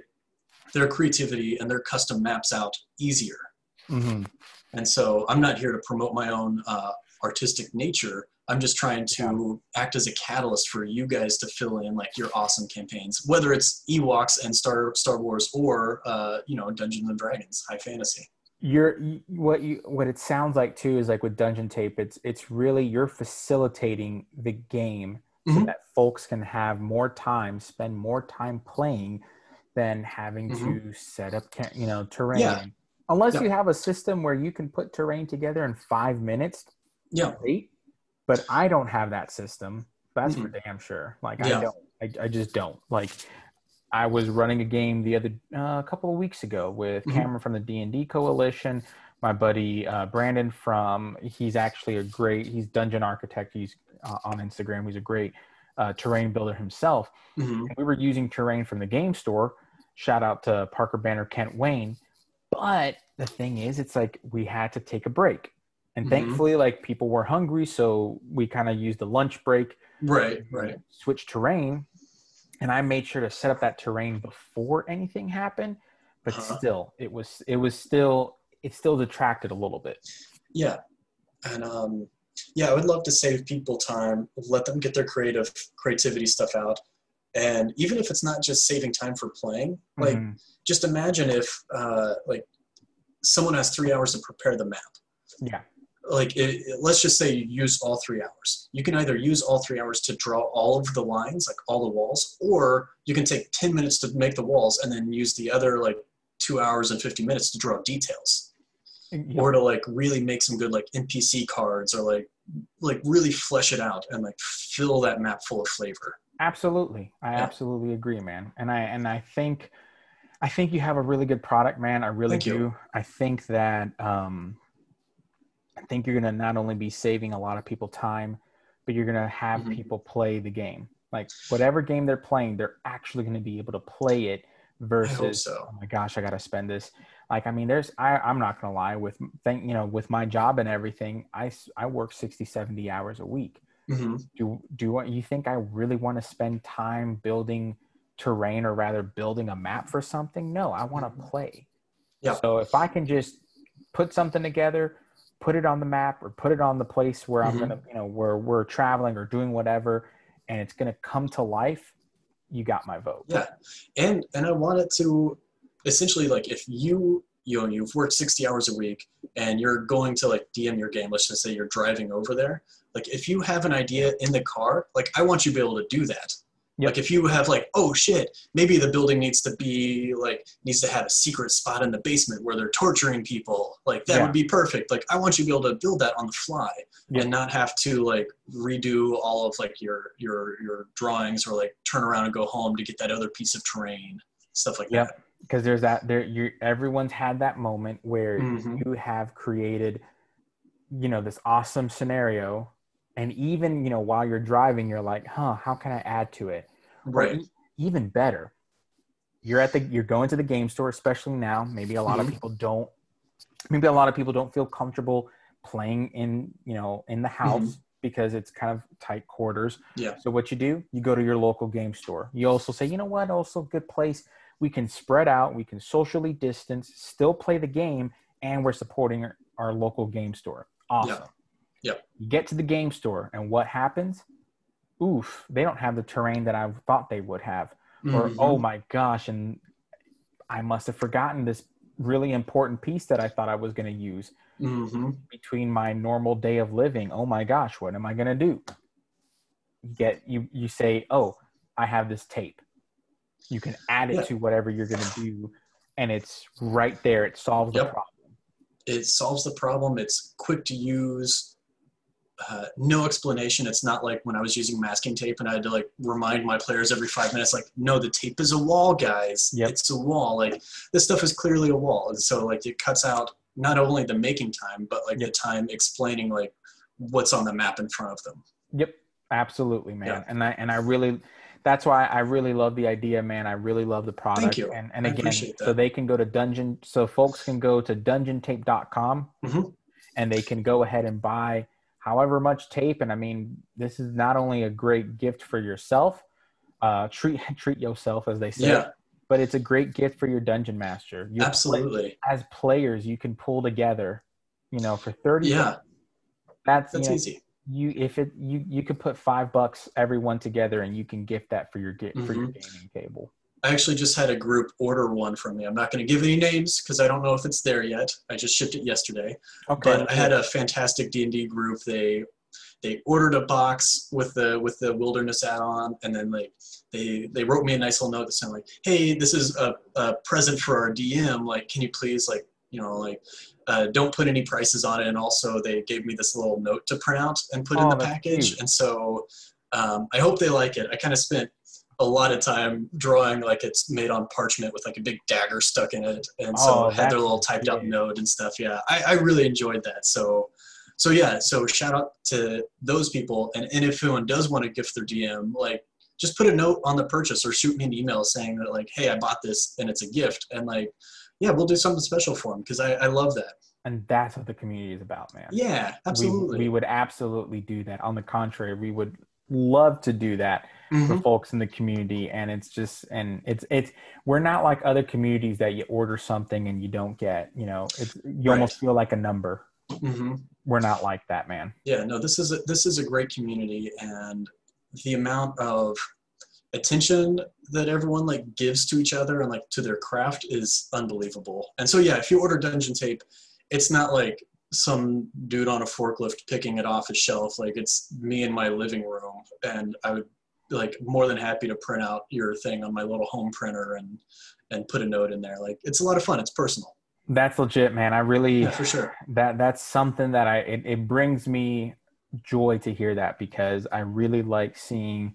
their creativity and their custom maps out easier. hmm And so I'm not here to promote my own uh, artistic nature, I'm just trying to act as a catalyst for you guys to fill in like your awesome campaigns, whether it's Ewoks and Star Star Wars or uh, you know Dungeons and Dragons, high fantasy. You're what you what it sounds like too is like with Dungeon Tape, it's it's really you're facilitating the game so mm-hmm. that folks can have more time, spend more time playing than having mm-hmm. to set up you know terrain. Yeah. Unless yeah. you have a system where you can put terrain together in five minutes. Yeah. But I don't have that system. That's mm-hmm. for damn sure. Like yeah. I don't. I, I just don't. Like I was running a game the other uh, a couple of weeks ago with mm-hmm. Cameron from the D and D Coalition. My buddy uh, Brandon from he's actually a great he's dungeon architect. He's uh, on Instagram. He's a great uh, terrain builder himself. Mm-hmm. we were using terrain from the game store. Shout out to Parker Banner, Kent Wayne. But the thing is, it's like we had to take a break and mm-hmm. thankfully like people were hungry so we kind of used the lunch break right right switch terrain and i made sure to set up that terrain before anything happened but uh-huh. still it was it was still it still detracted a little bit yeah and um yeah i would love to save people time let them get their creative creativity stuff out and even if it's not just saving time for playing like mm-hmm. just imagine if uh like someone has three hours to prepare the map yeah like it, it, let's just say you use all three hours. You can either use all three hours to draw all of the lines like all the walls or you can take 10 minutes to make the walls and then use the other like two hours and 50 minutes to draw details. Yep. or to like really make some good like npc cards or like like really flesh it out and like fill that map full of flavor. Absolutely. I yeah. absolutely agree man. And i and i think i think you have a really good product man. I really Thank do. You. i think that um I think you're going to not only be saving a lot of people time, but you're going to have mm-hmm. people play the game. Like whatever game they're playing, they're actually going to be able to play it versus so. oh my gosh, I got to spend this. Like I mean, there's I I'm not going to lie with think you know with my job and everything, I I work 60 70 hours a week. Mm-hmm. Do do you think I really want to spend time building terrain or rather building a map for something? No, I want to mm-hmm. play. Yeah. So if I can just put something together, put it on the map or put it on the place where mm-hmm. I'm gonna, you know, where we're traveling or doing whatever, and it's gonna come to life, you got my vote. Yeah, and and I want it to essentially like if you you know you've worked 60 hours a week and you're going to like dm your game let's just say you're driving over there like if you have an idea in the car like i want you to be able to do that Yep. Like if you have like, oh shit, maybe the building needs to be like needs to have a secret spot in the basement where they're torturing people. Like that yeah. would be perfect. Like I want you to be able to build that on the fly yep. and not have to like redo all of like your your your drawings or like turn around and go home to get that other piece of terrain, stuff like yep. that. Because there's that there you everyone's had that moment where mm-hmm. you have created, you know, this awesome scenario and even you know while you're driving you're like huh how can i add to it? Right. e- even better you're at the you're going to the game store especially now. Maybe a lot mm-hmm. of people don't maybe a lot of people don't feel comfortable playing in you know in the house mm-hmm. because it's kind of tight quarters. Yeah. So what you do you go to your local game store. You also say you know what? Also good place. We can spread out. We can socially distance still play the game and we're supporting our, our local game store. Awesome. yeah. Yep. You get to the game store, and what happens? Oof, they don't have the terrain that I thought they would have. Mm-hmm. Or, oh my gosh, and I must have forgotten this really important piece that I thought I was going to use mm-hmm. between my normal day of living. Oh my gosh, what am I going to do? You get you you say, "Oh, I have this tape." You can add it yeah. to whatever you're going to do and it's right there. It solves yep. the problem. It solves the problem. It's quick to use uh, no explanation. It's not like when I was using masking tape and I had to like remind my players every five minutes, like, no, the tape is a wall, guys. Yep. It's a wall. Like this stuff is clearly a wall. And so like it cuts out not only the making time, but like yep. the time explaining like what's on the map in front of them. Yep. Absolutely, man. Yeah. And I, and I really, that's why I really love the idea, man. I really love the product. Thank you. And, and again, so they can go to dungeon, so folks can go to dungeontape.com mm-hmm. and they can go ahead and buy however much tape. And I mean, this is not only a great gift for yourself, uh, treat treat yourself as they say, yeah. but it's a great gift for your dungeon master. You Absolutely. Play, as players, you can pull together, you know, for thirty. Yeah, that's that's you know, easy. you if it you you could put five bucks everyone together and you can gift that for your for your Mhm. gaming table. I actually just had a group order one from me. I'm not going to give any names because I don't know if it's there yet. I just shipped it yesterday. Okay. But I had a fantastic D and D group. They they ordered a box with the with the wilderness add-on, and then like they they wrote me a nice little note that said like, "Hey, this is a, a present for our DM. Like, can you please like you know like uh, don't put any prices on it." And also they gave me this little note to print out and put in Oh, the package. cute. And so um, I hope they like it. I kind of spent a lot of time drawing like it's made on parchment with like a big dagger stuck in it, and so Oh, had their little typed out big. note and stuff. Yeah, I, I really enjoyed that. So, so yeah, so shout out to those people. And, and if anyone does want to gift their DM, like just put a note on the purchase or shoot me an email saying that like, hey, I bought this and it's a gift, and like, yeah, we'll do something special for them because I, I love that. and that's what the community is about, man. Yeah, We- absolutely. We, would absolutely do that. On the contrary, we would love to do that Mhm. for folks in the community and it's just and it's it's we're not like other communities that you order something and you don't get you know it's you almost feel like a number. Mhm. we're not like that man. Yeah no this is a, this is a great community and the amount of attention that everyone like gives to each other and like to their craft is unbelievable. And so yeah if you order dungeon tape it's not like some dude on a forklift picking it off a shelf. Like it's me in my living room and i would like more than happy to print out your thing on my little home printer and and put a note in there. Like it's a lot of fun. It's personal. That's legit man. I really yeah for sure. that that's something that i it, it brings me joy to hear that because i really like seeing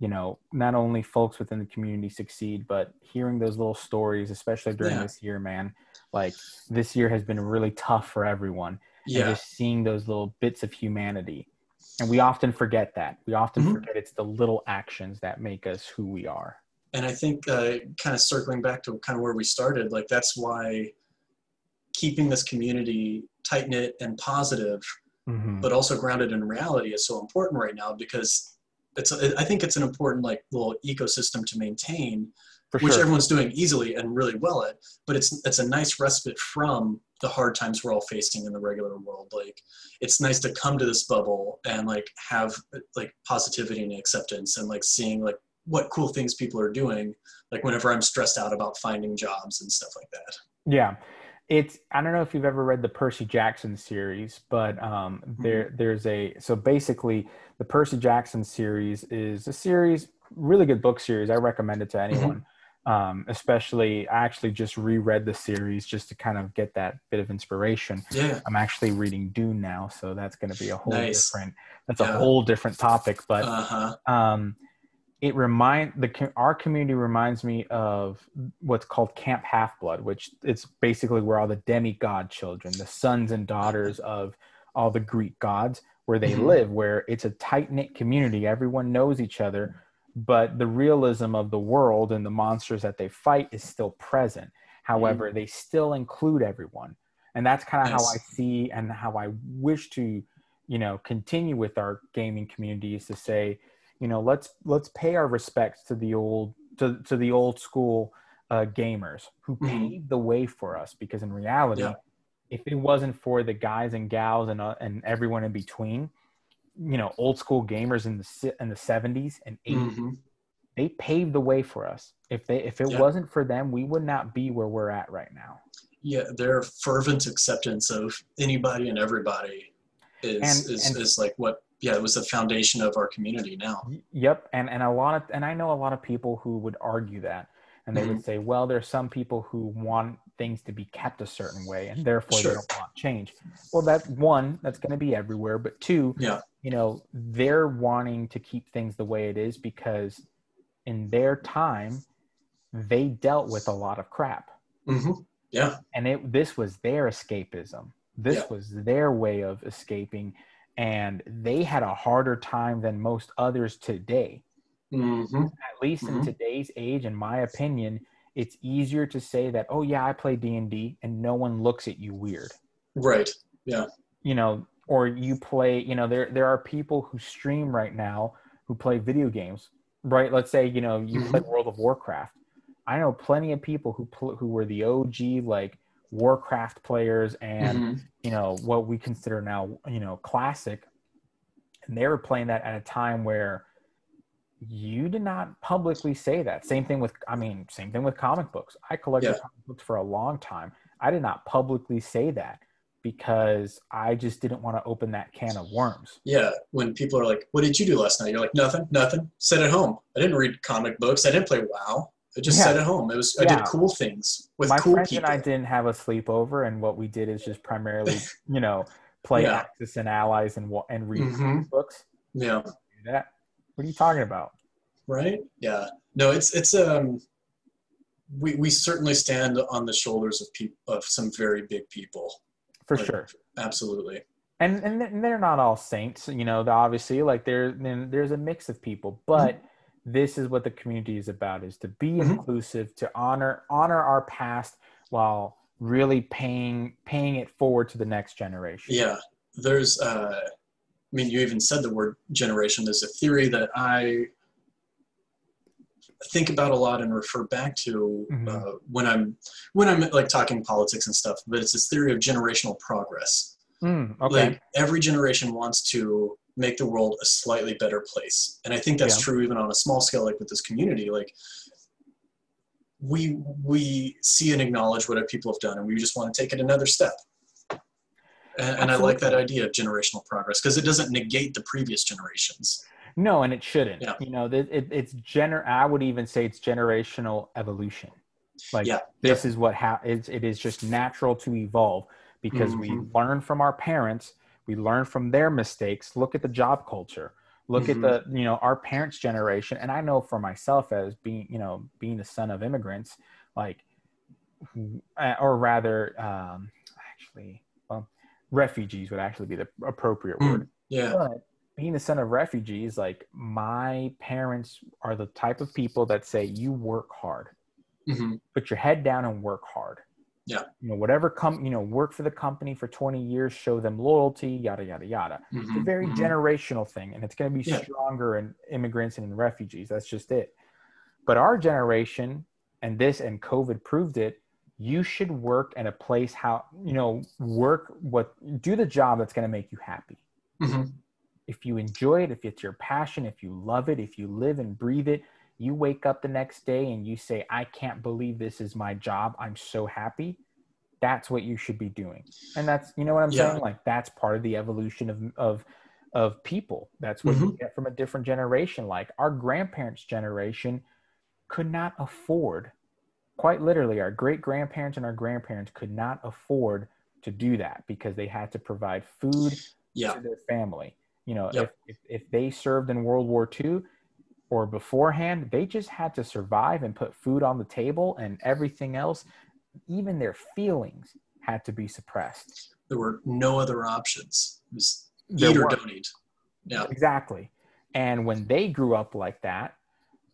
you know not only folks within the community succeed but hearing those little stories especially during Yeah. this year man. Like this year has been really tough for everyone. And yeah. just seeing those little bits of humanity and we often forget that we often Mhm. forget it's the little actions that make us who we are and I think uh, kind of circling back to kind of where we started, like that's why keeping this community tight knit and positive, Mhm. but also grounded in reality is so important right now because it's. I think it's an important like little ecosystem to maintain, for which sure everyone's doing easily and really well at. But it's it's a nice respite from the hard times we're all facing in the regular world. Like it's nice to come to this bubble and like have like positivity and acceptance and like seeing like what cool things people are doing. Like whenever I'm stressed out about finding jobs and stuff like that. Yeah. It's I don't know if you've ever read the Percy Jackson series, but um there there's a so basically the Percy Jackson series is a series really good book series. I recommend it to anyone. Um especially I actually just reread the series just to kind of get that bit of inspiration. Yeah. I'm actually reading Dune now, so that's going to be a whole Nice. different that's a whole different topic, but Uh huh. um, it remind the our community reminds me of what's called Camp Half Blood, which it's basically where all the demigod children, the sons and daughters of all the Greek gods, where they Mhm. live, where it's a tight knit community, everyone knows each other, but the realism of the world and the monsters that they fight is still present. However, they still include everyone, and that's kind of how I see and how I wish to, you know, continue with our gaming community is to say you know let's let's pay our respects to the old to, to the old school uh, gamers who Mhm. paved the way for us because in reality Yeah. if it wasn't for the guys and gals and uh, and everyone in between you know old school gamers in the in the 70s and 80s hmm they paved the way for us if they if it Yeah. wasn't for them we would not be where we're at right now Yeah, their fervent acceptance of anybody and everybody is And- is, and- is like what yeah it was the foundation of our community now. Yep, and and a lot of and I know a lot of people who would argue that, and they Mm-hmm. would say, well, there's some people who want things to be kept a certain way, and therefore Sure. they don't want change. Well, that one, that's going to be everywhere, but two, Yeah. you know, they're wanting to keep things the way it is because in their time they dealt with a lot of crap hmm Yeah, and it this was their escapism this Yeah. was their way of escaping and they had a harder time than most others today hmm at least in Mhm. today's age in my opinion it's easier to say that oh yeah i play d&d and no one looks at you weird right. Yeah. You know or you play you know there there are people who stream right now who play video games right let's say you know you Mhm. play world of warcraft i know plenty of people who pl- who were the og like warcraft players and Mhm. you know what we consider now you know classic and they were playing that at a time where you did not publicly say that. Same thing with, I mean, same thing with comic books. I collected Yeah. comic books for a long time. I did not publicly say that because I just didn't want to open that can of worms. Yeah, when people are like, "What did you do last night?" You're like, "Nothing, nothing. Sat at home. I didn't read comic books. I didn't play WoW. I just Yeah. sat at home. It was I did cool things with My cool friends people." and I didn't have a sleepover, and what we did is just primarily, you know, play Yeah. Axis and Allies and and read Mhm. books. Yeah, that. What are you talking about? right. Yeah, no, it's it's um, we we certainly stand on the shoulders of people of some very big people. For Like, sure. absolutely. and and they're not all saints you know obviously like there then there's a mix of people but this is what the community is about is to be Mhm. inclusive to honor honor our past while really paying paying it forward to the next generation Yeah, there's. Uh, I mean, you even said the word generation. There's a theory that I think about a lot and refer back to Mhm. uh, when I'm when I'm like talking politics and stuff. But it's this theory of generational progress. Mm, okay Like every generation wants to make the world a slightly better place, and I think that's Yeah. true even on a small scale, like with this community. Like we we see and acknowledge what people have done, and we just want to take it another step. And, and I like that idea of generational progress because it doesn't negate the previous generations. no and it shouldn't Yeah. you know it, it, it's gener i would even say it's generational evolution like Yeah. this is what ha- it's, it is just natural to evolve because we Mhm. learn from our parents we learn from their mistakes look at the job culture look Mhm. at the you know our parents generation and i know for myself as being you know being the son of immigrants like uh, or rather um actually well refugees would actually be the appropriate Mm. word Yeah. but being the son of refugees like my parents are the type of people that say you work hard hmm put your head down and work hard. Yeah. You know, whatever come, you know, work for the company for 20 years, show them loyalty, yada, yada, yada. It's a very generational thing and it's going to be Mm-hmm. Yeah. stronger in immigrants and in refugees. That's just it. But our generation and this and COVID proved it, you should work at a place how, you know, work what, do the job that's going to make you happy. hmm If you enjoy it, if it's your passion, if you love it, if you live and breathe it, you wake up the next day and you say, I can't believe this is my job. I'm so happy. That's what you should be doing. And that's, you know what I'm Yeah. saying? Like that's part of the evolution of, of, of people. That's what you Mm-hmm. get from a different generation. Like our grandparents' generation could not afford, quite literally, our great grandparents and our grandparents could not afford to do that because they had to provide food Yeah. to their family. You know, Yep. if, if, if they served in World War II or beforehand, they just had to survive and put food on the table and everything else, even their feelings had to be suppressed. There were no other options. It was eat or don't eat. Yeah. Exactly. And when they grew up like that,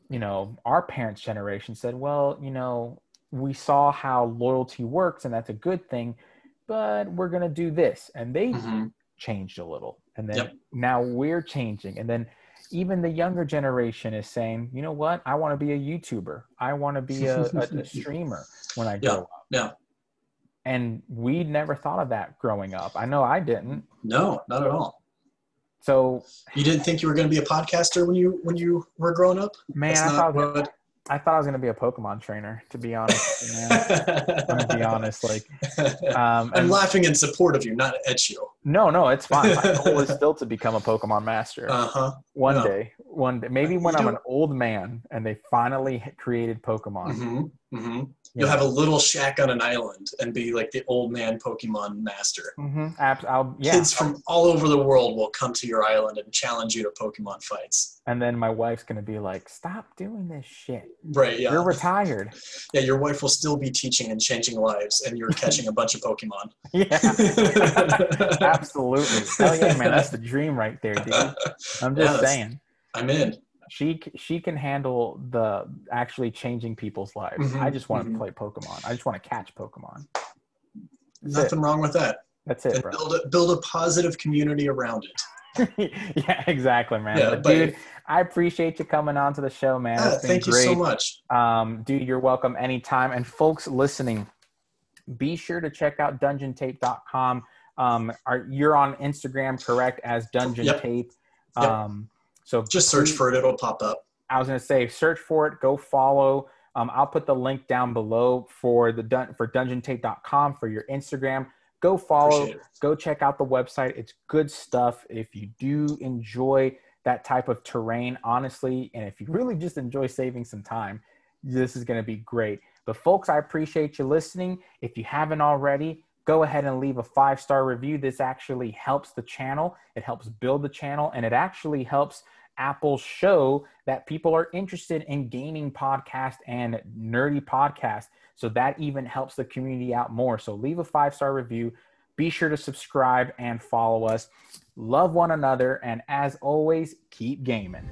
you know, our parents' generation said, well, you know, we saw how loyalty works and that's a good thing, but we're going to do this. And they hmm changed a little. And then Yep. now we're changing. And then even the younger generation is saying you know what? I want to be a youtuber. I want to be a, a, a streamer when i grow Yeah, up. Yeah. and we never thought of that growing up. I know i didn't. No, not at all. So You didn't think you were going to be a podcaster when you when you were growing up? man That's I thought, I, was gonna, I thought i was gonna be a pokemon trainer to be honest you, i'm gonna be honest like um I'm and- laughing in support of you, not at you. no no it's fine my goal is still to become a pokemon master Uh huh. one yeah. day one day maybe You when i'm don't- an old man and they finally created pokemon hmm hmm you You'll have a little shack on an island and be like the old man Pokemon master. Mm-hmm. Yeah. Kids from all over the world will come to your island and challenge you to Pokemon fights. and then my wife's gonna be like, "Stop doing this shit. Right? Yeah. You're retired." yeah. Your wife will still be teaching and changing lives, and you're catching a bunch of Pokemon. yeah, absolutely. Hell yeah, man. That's the dream right there, dude. I'm just that's- saying. I'm in. She she can handle the actually changing people's lives. Mhm, I just want to mhm. play Pokemon. I just want to catch Pokemon. That's Nothing wrong with that. That's it, And bro. build a, build a positive community around it. yeah, exactly, man. Yeah, but, but- dude, I appreciate you coming on to the show, man. Ah, been thank you so much. Um, dude, you're welcome anytime. And folks listening, be sure to check out dungeontape.com. Um, are, you're on Instagram, correct, as Dungeon Yep. Tape. Yep. So Just search for it; it'll pop up. I was going to say, search for it, go follow. Um, I'll put the link down below for the dun- for dungeontape.com for your Instagram. Go follow, go check out the website. It's good stuff. If you do enjoy that type of terrain, honestly, and if you really just enjoy saving some time, this is going to be great. But folks, I appreciate you listening. If you haven't already, go ahead and leave a five star review. This actually helps the channel. It helps build the channel, and it actually helps Apple show that people are interested in gaming podcast and nerdy podcast. So that even helps the community out more. So leave a five star review. Be sure to subscribe and follow us. Love one another. And as always, keep gaming.